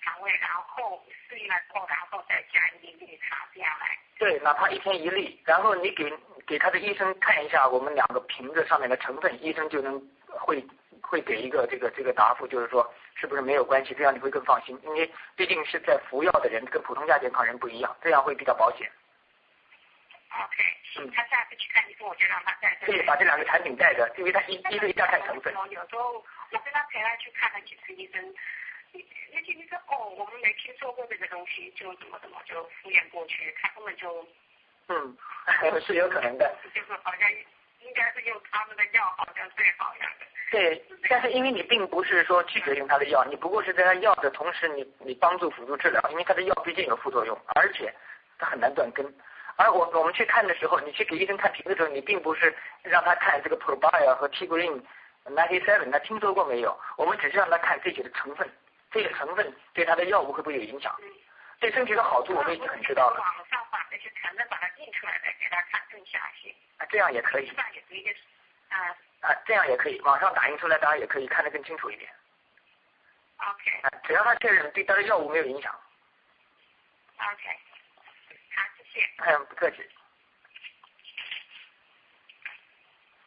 肠胃，然后适应了之后，然后再加一粒绿茶，这样来。对，哪怕一天一粒，然后你给给他的医生看一下我们两个瓶子上面的成分，医生就能会会给一个这个这个答复，就是说是不是没有关系，这样你会更放心，因为毕竟是在服药的人跟普通亚健康人不一样，这样会比较保险。OK，嗯，他下次去看医生，我就让他带着。对，把这两个产品带着，因为他一一个一定要看成分。有时候我跟他陪他去看了几次医生，那些医生哦，我们没听说过这个东西，就怎么怎么就敷衍过去，他根本就。嗯，是有可能的。就是好像应该是用他们的药，好像最好一样的。对，但是因为你并不是说拒绝用他的药，你不过是在他药的同时，你你帮助辅助治疗，因为他的药毕竟有副作用，而且他很难断根。而我我们去看的时候，你去给医生看瓶子的时候，你并不是让他看这个 Probia 和 T Green ninety seven，他听说过没有？我们只是让他看这几个成分，这些成分对他的药物会不会有影响？对身体的好处我们已经很知道了。网上把那些成分把它印出来再给他看更详细。啊，这样也可以。这样也可以，啊。啊，这样也可以，网上打印出来当然也可以看得更清楚一点。OK。啊，只要他确认对他的药物没有影响。OK。好，谢谢。嗯，不客气。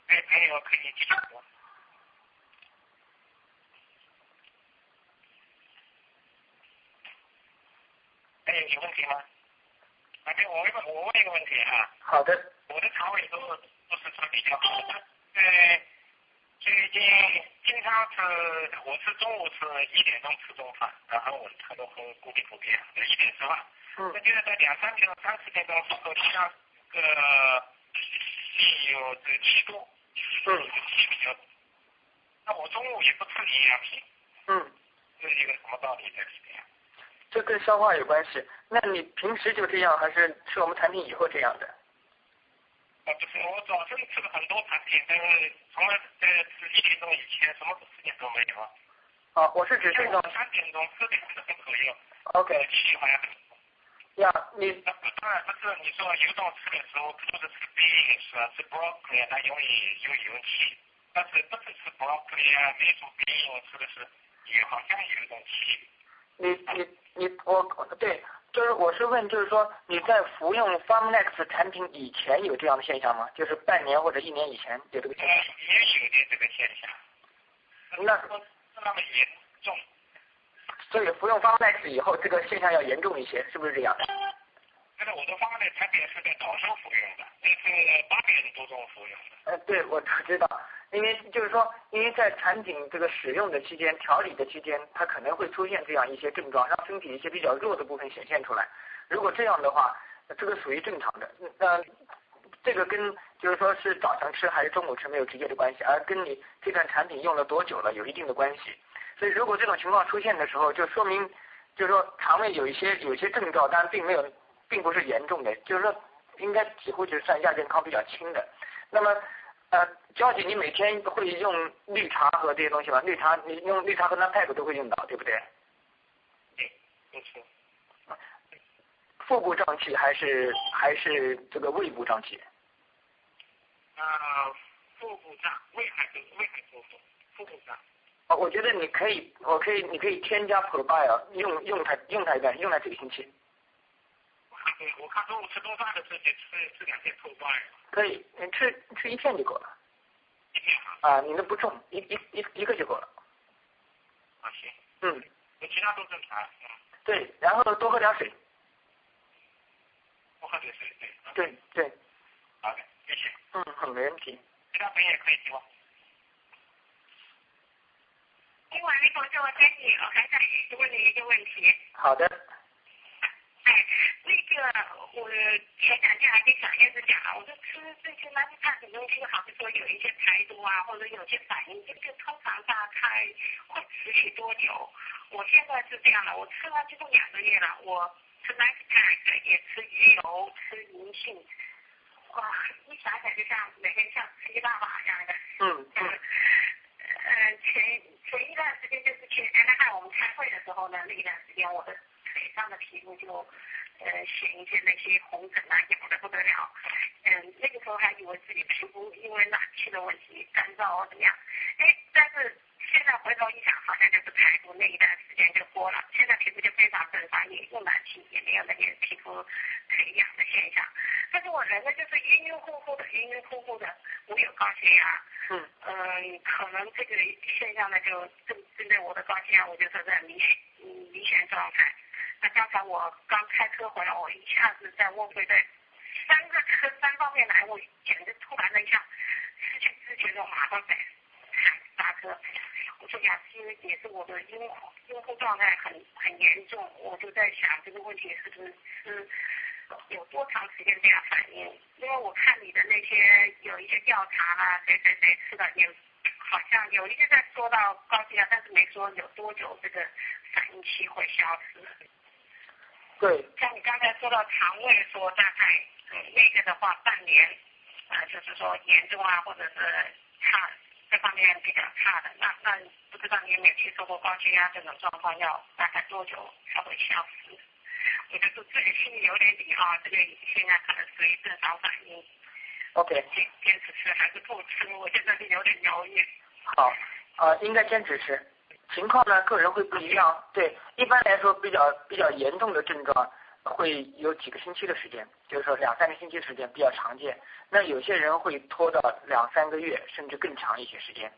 哎，朋友可以继续说。哎，有问题吗？啊，对，我问我问一个问题啊。好的。我的肠胃都都是算比较好的，呃，最近经常吃，我吃中午是一点钟吃中饭，然后我它都很固定不变，就一点吃饭。嗯。我觉得在两三点钟、三四点钟之后，像个气有这气多，嗯，气比较。那我中午也不吃营养品。嗯。这是一个什么道理在里面？这跟消化有关系。那你平时就这样，还是吃我们产品以后这样的？啊，不是，我早晨吃了很多产品，但是从来在吃一点钟以前什么事情都没有。啊，我是指这种。三点钟、四点钟左右。OK。气好呀，你。当然不是，你说游动吃的时候，不是吃 beans 啊，吃 broccoli 它容易有油气，但是不是吃 broccoli 啊，没煮 bean 吃的是也好像有一种气。你你你我对，就是我是问，就是说你在服用 Farmnex 产品以前有这样的现象吗？就是半年或者一年以前有这个现象？也有点这个现象。那不那么严重。所以服用 Farmnex 以后，这个现象要严重一些，是不是这样？但是我的 Farmnex 产品是在早上服用的，那是八点多钟服用的。呃，对，我知道。因为就是说，因为在产品这个使用的期间、调理的期间，它可能会出现这样一些症状，让身体一些比较弱的部分显现出来。如果这样的话，这个属于正常的。那这个跟就是说是早上吃还是中午吃没有直接的关系，而跟你这段产品用了多久了有一定的关系。所以如果这种情况出现的时候，就说明就是说肠胃有一些有一些症状，但并没有，并不是严重的，就是说应该几乎就算亚健康比较轻的。那么。呃，交姐，你每天会用绿茶和这些东西吗？绿茶，你用绿茶和 n a p 都会用到，对不对？对，没错。腹部胀气还是还是这个胃部胀气？啊，腹部胀，胃还是胃还舒服，腹部胀。哦，我觉得你可以，我可以，你可以添加 Probio，用用它用它一段，用它这个星期。我看我看中午吃中饭的时候就吃吃两片 Probio。可以，你吃吃一片就够了。一片啊？啊，你那不重，一一一一个就够了。啊行。嗯。我其他都正常。嗯。对，然后多喝点水。多喝点水，对。对对。好的，谢谢。嗯，好，没问题。其他朋友也可以提问。另外，那个叫我先你，我还想问你一个问题。好的。哎，那个我前两天还跟小燕子讲了，我说吃这些垃圾碳的东西，好比说有一些排毒啊，或者有些反应，这个通常大概会持续多久？我现在是这样的，我吃了几乎两个月了，我吃 f e pack 也吃鱼油，吃银杏，哇，一想想就像每天像吃一大把一样的。嗯嗯。嗯，前前一段时间就是去安娜我们开会的时候呢，那一段时间我的。腿上的皮肤就呃显一些那些红疹啊痒的不得了。嗯那个时候还以为自己皮肤因为暖气的问题干燥啊怎么样？哎但是现在回头一想好像就是排毒那一段时间就过了。现在皮肤就非常正常也用暖气也没有那些皮肤很痒的现象。但是我人呢就是晕晕乎乎的晕晕乎乎的我有高血压嗯。嗯可能这个现象呢就针针对我的高血压我就说在明显嗯明显状态。我刚开车回来，我一下子在问会在三个车三方面来，我简直突然的一下失去知觉，我马上在刹车。我说呀，因为也是我的用户用户状态很很严重，我就在想这个问题是不是是有多长时间这样反应？因为我看你的那些有一些调查啦，谁谁谁吃的，有好像有一些在说到高血压，但是没说有多久这个反应期会消失。对。像你刚才说到肠胃，说大概那个的话，半年，呃，就是说严重啊，或者是差。这方面比较差的，那那不知道你有没有听说过高血压这种状况要大概多久才会消失？我就是自己心里有点底啊，这个现在可能属于正常反应。OK。坚坚持吃还是不吃？我现在是有点犹豫。好，呃，应该坚持吃。情况呢，个人会不一样。对，一般来说比较比较严重的症状。会有几个星期的时间，就是说两三个星期时间比较常见。那有些人会拖到两三个月，甚至更长一些时间。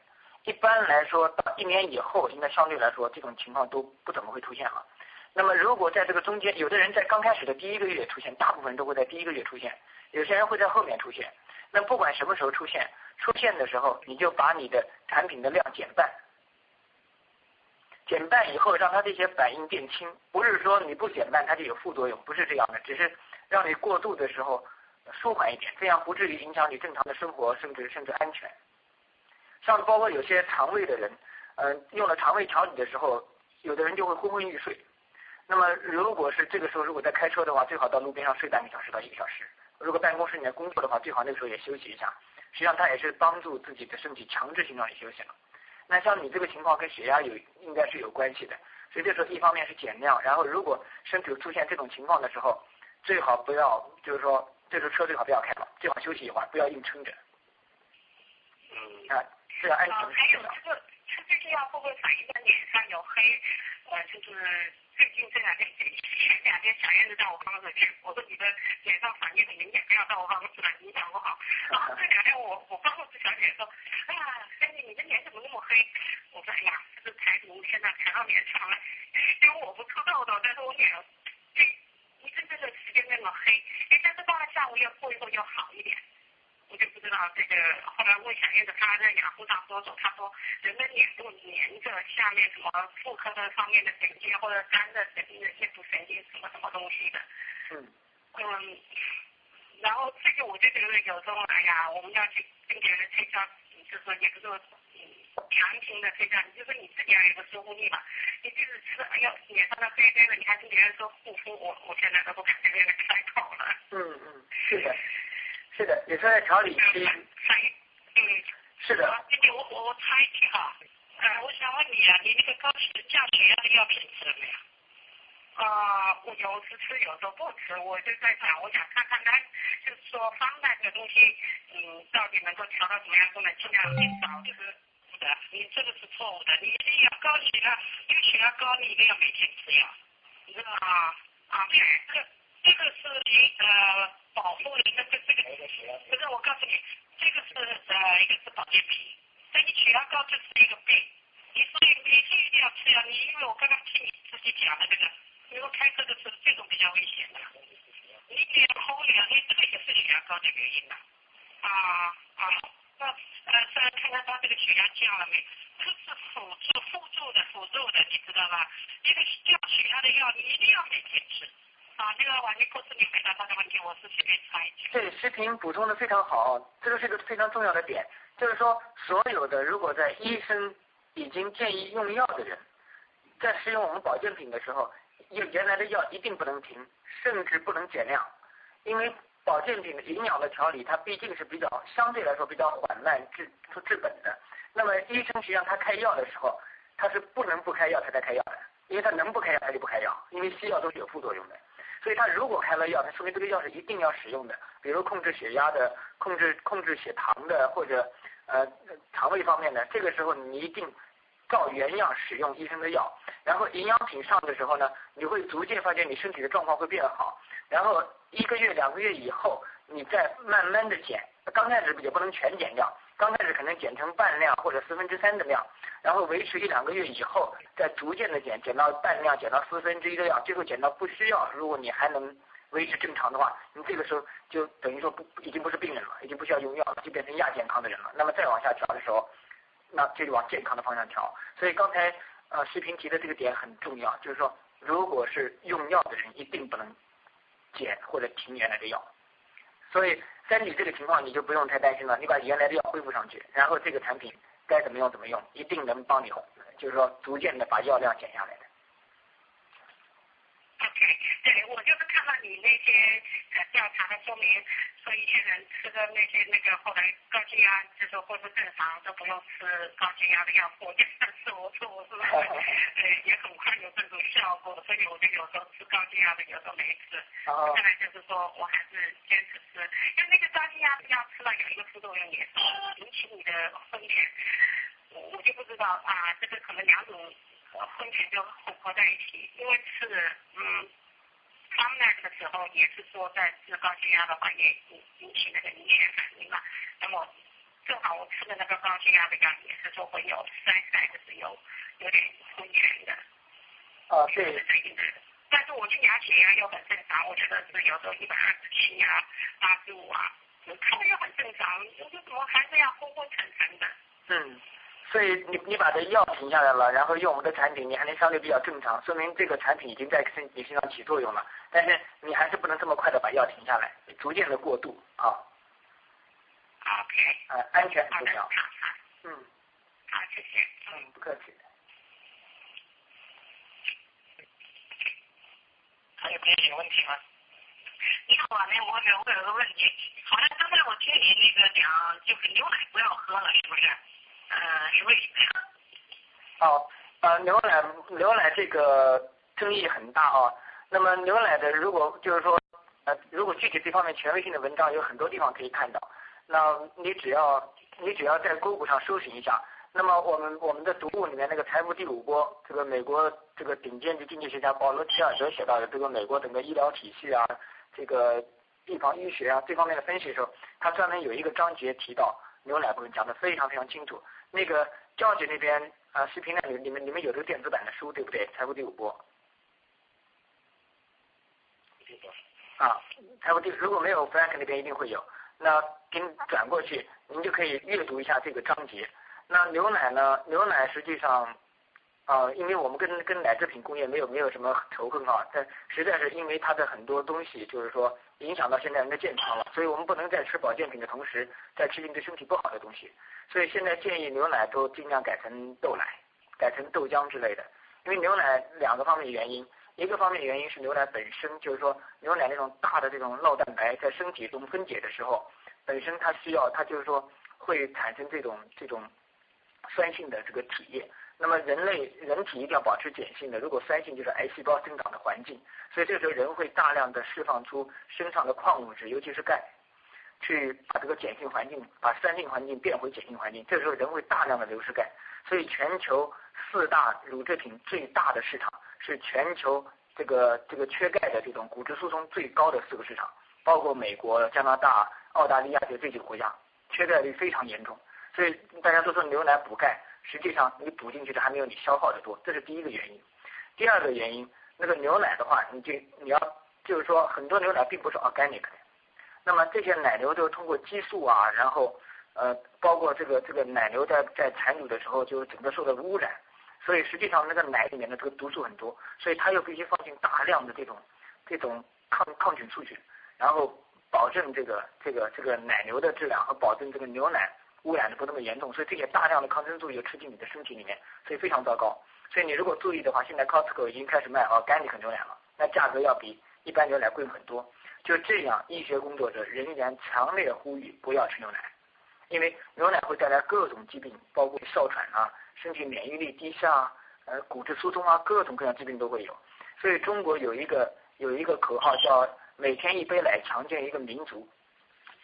一般来说，到一年以后，应该相对来说这种情况都不怎么会出现了。那么如果在这个中间，有的人在刚开始的第一个月出现，大部分都会在第一个月出现，有些人会在后面出现。那不管什么时候出现，出现的时候你就把你的产品的量减半。减半以后，让它这些反应变轻，不是说你不减半它就有副作用，不是这样的，只是让你过度的时候舒缓一点，这样不至于影响你正常的生活，甚至甚至安全。像包括有些肠胃的人，嗯，用了肠胃调理的时候，有的人就会昏昏欲睡。那么如果是这个时候，如果在开车的话，最好到路边上睡半个小时到一个小时。如果办公室里面工作的话，最好那个时候也休息一下。实际上，它也是帮助自己的身体强制性让你休息了。那像你这个情况跟血压有应该是有关系的，所以这时候一方面是减量，然后如果身体出现这种情况的时候，最好不要就是说这时候车最好不要开了，最好休息一会儿，不要硬撑着。嗯。啊，是要安全。还有这个吃这些药会不会反映在脸上有黑？呃，就是最近这两天前前两天小燕子到我办公室去，我说你的脸上反应很明显，不要到我办公室来影响我好。然后这两天我我办公室小姐说，哎呀。你的脸怎么那么黑？我说哎呀，这排毒现在排到脸上了，因为我不出痘痘，但是我脸这一阵阵的时间那么黑，哎，但是到了下午要过一会又好一点，我就不知道这个。后来问小燕子，她在雅虎上搜索，她说人的脸部粘着下面什么妇科的方面的神经或者肝的神经的内部神经什么什么东西的。嗯。嗯，然后这个我就觉得有时候哎呀，我们要去跟别人推销。就是说，也不是说强行的推销，你就说你自己要有个说服力嘛。你就是吃，哎呦，脸上的黑黑的，你还跟别人说护肤，我我现在都不敢跟别人开口了。嗯嗯，是的，是的，你说在调理期。嗯，是的。姐姐，我我我插一句哈，呃，我想问你啊，你那个高血降血压的药品吃了没有？啊，我有时吃，有时候不吃，我就在想，我想看看它，就是说方那个东西，嗯，到底能够调到什么样，不能尽量减少，就是不的，你这个是错误的，你一定要高血压，因为血压高，你一定要每天吃药，你知道吗？啊，对，这个这个是一呃保护你的这这个，不是我告诉你，这个是呃一个是保健品，那你血压高就是一个病，你所以你是一定要吃药，你因为我刚刚听你自己讲的这个。如果开车的时候，这种比较危险的。你点空了，你这个也是血压高的原因呐。啊啊，那呃，再看看他这个血压降了没？这是辅助、辅助的、辅助的，你知道吧？一个降血压的药，你一定要每天吃。啊，这个王尼博士，你回答他的问题，我是随便插一句。对，视频补充的非常好，这个是一个非常重要的点，就是说，所有的如果在医生已经建议用药的人，在使用我们保健品的时候。原原来的药一定不能停，甚至不能减量，因为保健品的营养的调理，它毕竟是比较相对来说比较缓慢治治本的。那么医生实际上他开药的时候，他是不能不开药他才开药的，因为他能不开药他就不开药，因为西药都是有副作用的。所以他如果开了药，他说明这个药是一定要使用的，比如控制血压的、控制控制血糖的或者呃肠胃方面的，这个时候你一定照原样使用医生的药，然后营养品上的时候呢，你会逐渐发现你身体的状况会变好，然后一个月两个月以后，你再慢慢的减，刚开始也不能全减掉，刚开始可能减成半量或者四分之三的量，然后维持一两个月以后，再逐渐的减，减到半量，减到四分之一的量，最后减到不需要，如果你还能维持正常的话，你这个时候就等于说不已经不是病人了，已经不需要用药了，就变成亚健康的人了。那么再往下调的时候。那这就往健康的方向调，所以刚才呃视频提的这个点很重要，就是说，如果是用药的人，一定不能减或者停原来的药。所以在你这个情况，你就不用太担心了，你把原来的药恢复上去，然后这个产品该怎么用怎么用，一定能帮你，就是说逐渐的把药量减下来的。你那些呃调查的说明。说一些人吃的那些那个后来高血压就是恢复正常都不用吃高血压的药，我就吃我吃我是吧？对，也很快有这种效果，所以我就有时候吃高血压的，有时候没吃。现在就是说我还是坚持吃，因为那个高血压的药吃了有一个副作用也引起你的风险，我我就不知道啊，这个可能两种风险就混合在一起，因为吃嗯。方那的时候也是说在治高血压的话也引引起那个凝血反应嘛，那么正好我吃的那个高血压的药也是说会有三代的是有有点昏眩的。哦，是。但是我去量血压又很正常，我觉得是有时候一百二十七啊，八十五啊，看着又很正常，我说怎么还是要昏昏沉沉的？嗯。所以你你把这药停下来了，然后用我们的产品，你还能相对比较正常，说明这个产品已经在身你身上起作用了。但是你还是不能这么快的把药停下来，逐渐的过渡啊。OK。呃，安全很重要。嗯。好，谢谢。嗯，不客气。还有别的有问题吗？你好啊，那我有我有个问题，好像刚才我听你那个讲，就是牛奶不要喝了，是不是？呃，是为什么？哦，呃，牛奶牛奶这个争议很大啊。那么牛奶的，如果就是说，呃，如果具体这方面权威性的文章有很多地方可以看到，那你只要你只要在 Google 上搜寻一下，那么我们我们的读物里面那个财富第五波，这个美国这个顶尖的经济学家保罗齐尔德写到的这个美国整个医疗体系啊，这个地方医学啊这方面的分析的时候，他专门有一个章节提到牛奶部分讲的非常非常清楚。那个教姐那边啊，视频那里，你们你们有这个电子版的书对不对？财富第五波。啊，财富第如果没有 Frank 那边一定会有。那给你转过去，您就可以阅读一下这个章节。那牛奶呢？牛奶实际上啊，因为我们跟跟奶制品工业没有没有什么仇恨啊，但实在是因为它的很多东西就是说影响到现在人的健康了，所以我们不能在吃保健品的同时再吃进对身体不好的东西。所以现在建议牛奶都尽量改成豆奶，改成豆浆之类的。因为牛奶两个方面原因，一个方面原因是牛奶本身就是说牛奶那种大的这种酪蛋白在身体中分解的时候，本身它需要它就是说会产生这种这种酸性的这个体液。那么人类人体一定要保持碱性的，如果酸性就是癌细胞生长的环境。所以这时候人会大量的释放出身上的矿物质，尤其是钙。去把这个碱性环境，把酸性环境变回碱性环境，这时候人会大量的流失钙，所以全球四大乳制品最大的市场是全球这个这个缺钙的这种骨质疏松最高的四个市场，包括美国、加拿大、澳大利亚就这几个国家，缺钙率非常严重，所以大家都说牛奶补钙，实际上你补进去的还没有你消耗的多，这是第一个原因。第二个原因，那个牛奶的话，你就你要就是说很多牛奶并不是 organic 的。那么这些奶牛都通过激素啊，然后呃，包括这个这个奶牛在在产乳的时候就整个受到污染，所以实际上那个奶里面的这个毒素很多，所以它又必须放进大量的这种这种抗抗菌素去，然后保证这个这个这个奶牛的质量和保证这个牛奶污染的不那么严重，所以这些大量的抗生素就吃进你的身体里面，所以非常糟糕。所以你如果注意的话，现在 Costco 已经开始卖 organic 牛奶了，那价格要比一般牛奶贵很多。就这样，医学工作者仍然强烈呼吁不要吃牛奶，因为牛奶会带来各种疾病，包括哮喘啊、身体免疫力低下啊、呃骨质疏松啊，各种各样疾病都会有。所以中国有一个有一个口号叫“每天一杯奶，强健一个民族”，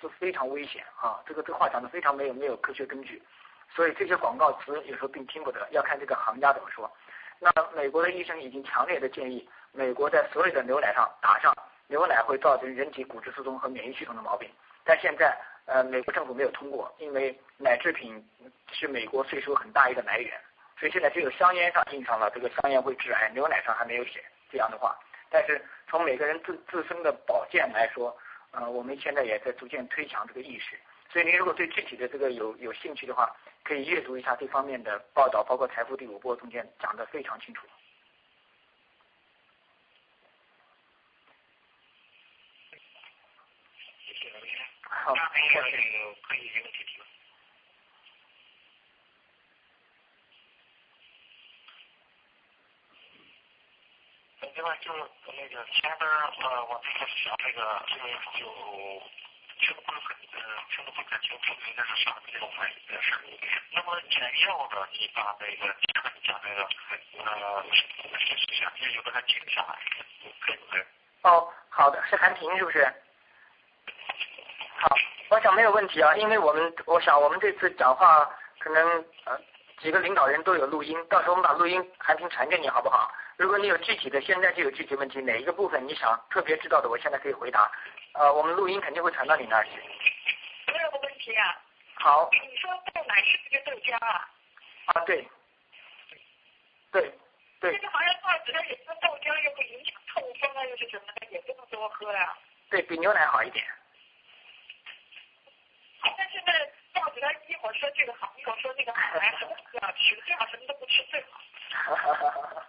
就非常危险啊！这个这话讲的非常没有没有科学根据。所以这些广告词有时候并听不得，要看这个行家怎么说。那美国的医生已经强烈的建议，美国在所有的牛奶上打上牛奶会造成人体骨质疏松和免疫系统的毛病，但现在呃美国政府没有通过，因为奶制品是美国税收很大一个来源，所以现在只有香烟上印上了这个香烟会致癌，牛奶上还没有写这样的话。但是从每个人自自身的保健来说，呃，我们现在也在逐渐推强这个意识。所以您如果对具体的这个有有兴趣的话，可以阅读一下这方面的报道，包括《财富》第五波中间讲的非常清楚。好，那还有可以有具体的。另外就那个前边呃，我这个想那个因为就听不是很呃听不是很清楚，应该是上这个反应的事。那么简要的，你把那个前面讲那个呃信息详细就把它记下来，可以不可以？哦，好的，是韩平是不是？好，我想没有问题啊，因为我们我想我们这次讲话可能呃几个领导人都有录音，到时候我们把录音韩平传给你好不好？如果你有具体的，现在就有具体问题，哪一个部分你想特别知道的，我现在可以回答。呃，我们录音肯定会传到你那儿去。我有个问题啊。好。你说豆奶是不是豆浆啊？啊，对。对。对。现在好像报纸上也说豆浆又不影响痛风啊，又是什么的，也不能多喝啊。对比牛奶好一点。但现在报纸上一会儿说这个好，一会儿说那个好，还什么都不要吃，最好什么都不吃最好。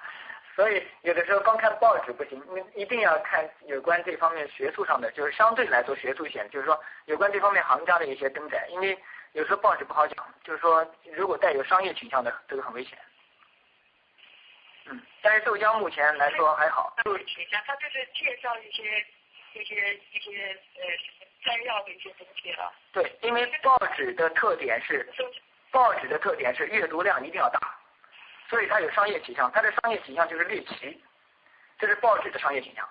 所以有的时候光看报纸不行，你一定要看有关这方面学术上的，就是相对来说学术性，就是说有关这方面行家的一些登载。因为有时候报纸不好讲，就是说如果带有商业倾向的，这个很危险。嗯，但是豆浆目前来说还好。豆浆，他就是介绍一些一些一些呃摘要的一些东西了。对，因为报纸的特点是，报纸的特点是阅读量一定要大。所以它有商业倾向，它的商业倾向就是猎奇，这是报纸的商业倾向，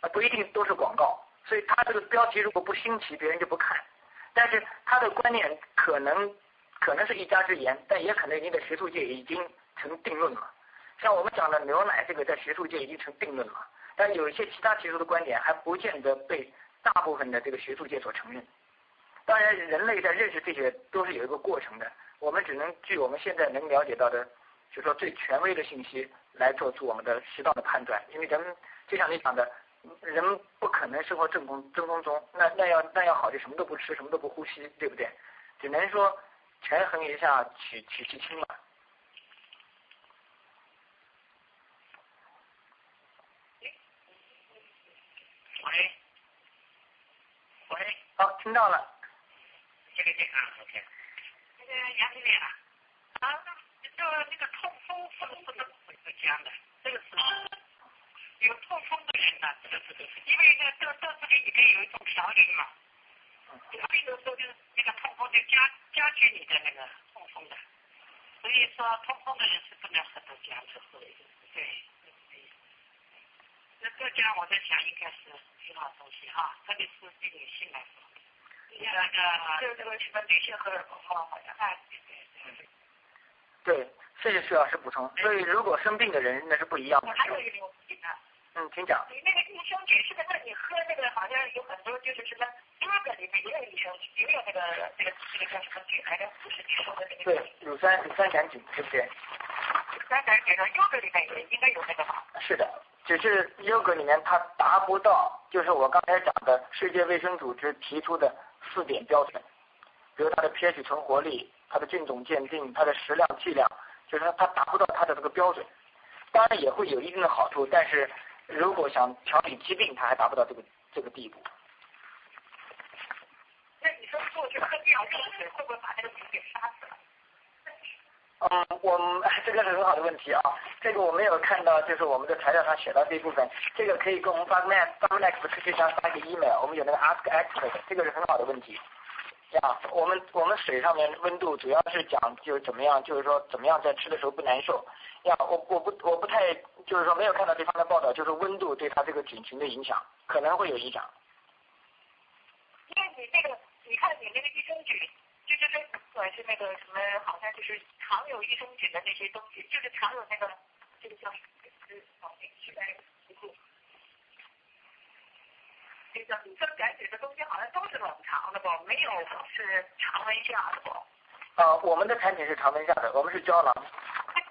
啊不一定都是广告，所以它这个标题如果不新奇，别人就不看。但是他的观念可能可能是一家之言，但也可能已经在学术界已经成定论了。像我们讲的牛奶这个，在学术界已经成定论了，但有一些其他学术的观点还不见得被大部分的这个学术界所承认。当然，人类在认识这些都是有一个过程的。我们只能据我们现在能了解到的，就说最权威的信息来做出我们的适当的判断。因为人就像你讲的，人不可能生活正风正风中，那那要那要好就什么都不吃，什么都不呼吸，对不对？只能说权衡一下，取取其轻嘛。喂，喂，好，听到了。这个健康，OK。杨经理啊，啊，就那个痛风是不是不能不讲的？这个是有痛风的人呢，这个是因为呢，豆豆子里里面有一种嘌呤嘛，调理的时候就那个痛风就加加剧你的那个痛风的，所以说痛风的人是不能喝豆浆的，对。那豆浆我在想应该是挺好东西哈，特别是对女性来说。那个就这个什么女性荷尔蒙嘛，好像哎。对，这是需要是补充。所以如果生病的人那是不一样的。还有一个问题呢。嗯，请讲。你那个益生菌是不是你喝那个好像有很多就是什么优格里面也有益生菌，也有那个那个那个叫什么菌来着？不是你说的那个。对，乳酸乳酸杆菌，对不对？乳酸杆菌优格里面也应该有那个吧？是的，只是优格里面它达不到，就是我刚才讲的世界卫生组织提出的。四点标准，比如它的 pH 存活率、它的菌种鉴定、它的食量剂量，就是说它达不到它的这个标准。当然也会有一定的好处，但是如果想调理疾病，它还达不到这个这个地步。那你说做这喝尿热水会不会把这个病给杀死了？嗯，我们 这个是很好的问题啊，这个我没有看到，就是我们的材料上写到这一部分，这个可以跟我们发 max 发 max 科学家发一个 email，我们有那个 ask expert，这个是很好的问题。呀，我们我们水上面温度主要是讲就是怎么样，就是说怎么样在吃的时候不难受。呀，我我不我不太就是说没有看到这方面报道，就是温度对它这个菌群的影响可能会有影响。因为你那个，你看你那个益生菌。就就是不管是那个什么，好像就是常有益生菌的那些东西，就是常有那个这个叫就是好像取代不住。这个叫乳酸杆菌的东西好像都是冷藏的不，没有是常温下的不。啊，我们的产品是常温下的，我们是胶囊。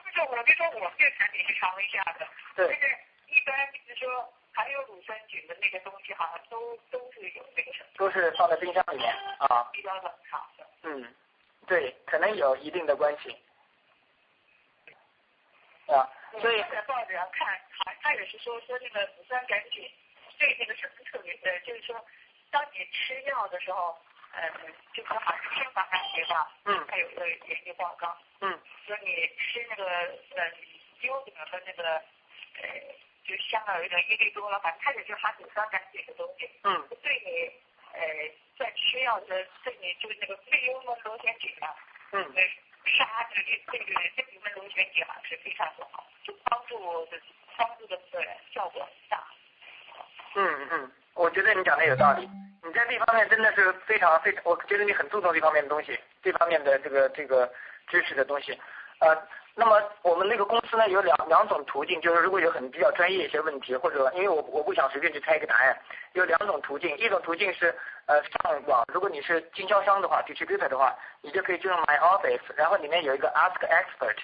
就是我就说我们这产品是常温下的，对就是一般就是说含有乳酸菌的那个东西，好像都都是有那个什么，都是放在冰箱里面啊。比较冷藏的。嗯，对，可能有一定的关系。啊，所以我在报纸上看，好像他也是说说那个乳酸杆菌对那个什么特别的，就是说当你吃药的时候，呃，就说好像是天花感觉吧，嗯他有个研究报告，嗯说你吃那个呃优格和那个呃，就香港有点一粒多了，反正它也是含乳酸杆菌的东西，嗯对你呃在吃药的对你就是那个肺幽门螺旋菌啊，嗯呃杀这个这个这里面螺旋菌啊是非常的好，就帮助的帮助的呃效果很大。嗯嗯，我觉得你讲的有道理。你在这方面真的是非常非常，我觉得你很注重这方面的东西，这方面的这个这个知识的东西。呃，那么我们那个公司呢有两两种途径，就是如果有很比较专业一些问题，或者因为我我不想随便去猜一个答案，有两种途径，一种途径是呃上网，如果你是经销商的话，distributor 的话，你就可以进入 My Office，然后里面有一个 Ask Expert。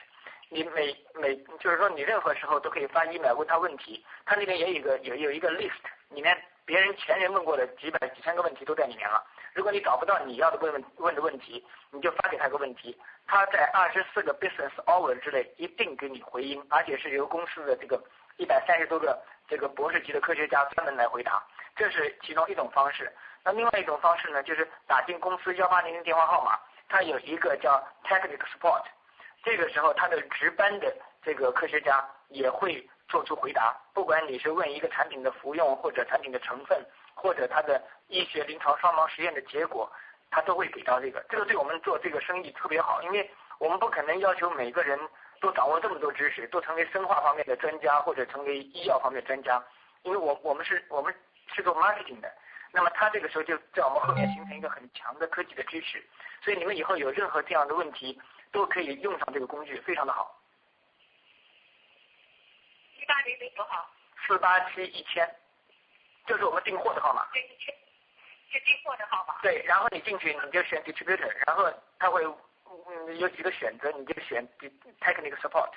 你每每就是说你任何时候都可以发 email 问他问题，他那边也有一个有有一个 list，里面别人前人问过的几百几千个问题都在里面了。如果你找不到你要的问问问的问题，你就发给他个问题，他在二十四个 business hour 之内一定给你回音，而且是由公司的这个一百三十多个这个博士级的科学家专门来回答，这是其中一种方式。那另外一种方式呢，就是打进公司幺八零零电话号码，它有一个叫 technical support。这个时候，他的值班的这个科学家也会做出回答，不管你是问一个产品的服用，或者产品的成分，或者它的医学临床双盲实验的结果，他都会给到这个。这个对我们做这个生意特别好，因为我们不可能要求每个人都掌握这么多知识，都成为生化方面的专家，或者成为医药方面的专家，因为我我们是我们是做 marketing 的。那么他这个时候就在我们后面形成一个很强的科技的支持，所以你们以后有任何这样的问题，都可以用上这个工具，非常的好。一八零零多少？四八七一千，这是我们订货的号码。这是去是订货的号码。对，然后你进去你就选 distributor，然后他会嗯有几个选择，你就选 technical support。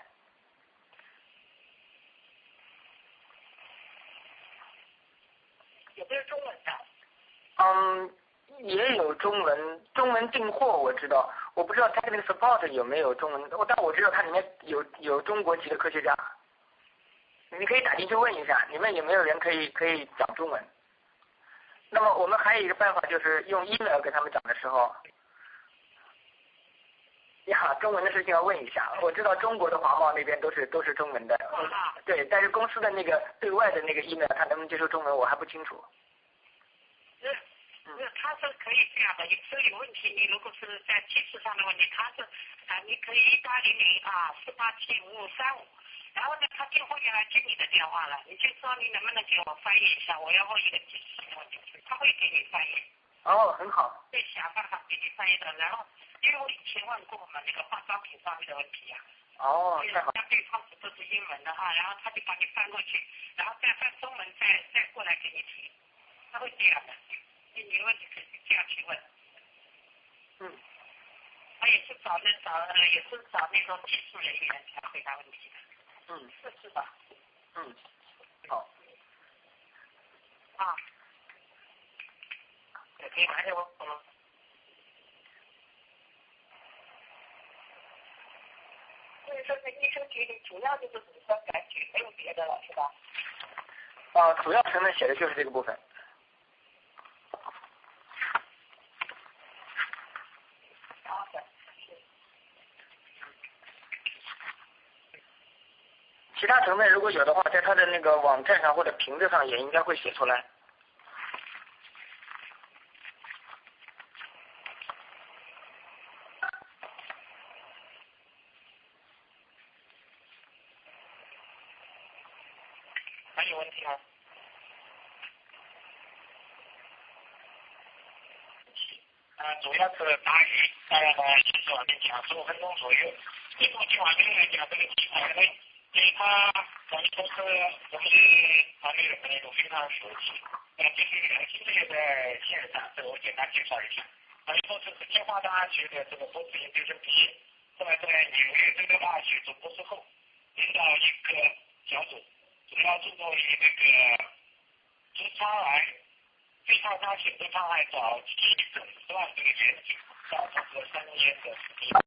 有没有中文的？嗯，也有中文，中文订货我知道，我不知道 technical support 有没有中文，但我知道它里面有有中国籍的科学家。你可以打进去问一下，你们有没有人可以可以讲中文？那么我们还有一个办法，就是用 email 给他们讲的时候，呀，中文的事情要问一下。我知道中国的华贸那边都是都是中文的，嗯对，但是公司的那个对外的那个 email，他能不能接受中文，我还不清楚。是，是，他是可以这样的，有时候有问题，你如果是在技术上的问题，他是啊，你可以一八零零啊四八七五五三五，然后呢，他电话员来接你的电话了，你就说你能不能给我翻译一下，我要问一个技术性问题，他会给你翻译，哦，很好，会想办法给你翻译的。然后，因为我以前问过我们那个化妆品方面的问题呀、哦，对太好，那对方是都是英文的哈，然后他就把你翻过去，然后再翻中文再再过来给你提，他会这样的，你你问题可以这样去问。嗯，他也是找那找呃也是找那种技术人员才回答问题的，嗯是是的？嗯，好，啊，也可以拿着我我们所以说，在益生菌里主要就是乳酸杆菌，没有别的了，是吧？啊，主要成分写的就是这个部分。其他成分如果有的话，在它的那个网站上或者瓶子上也应该会写出来。还有问题吗？呃，主要是打鱼，大概呢一直往面讲十五分钟左右。这种情况下来讲，这个题材呢，因为他咱们公司我们团队的朋友都非常熟悉。那这些人现在也在线上，这个我简单介绍一下。还有就是清华大学的这个博士研究生毕业，后来在纽约州立大学做博士后，领导一个小组，主要注重于这个直肠癌、非常大型直肠癌早期诊断这个研究，到这个三年的时间。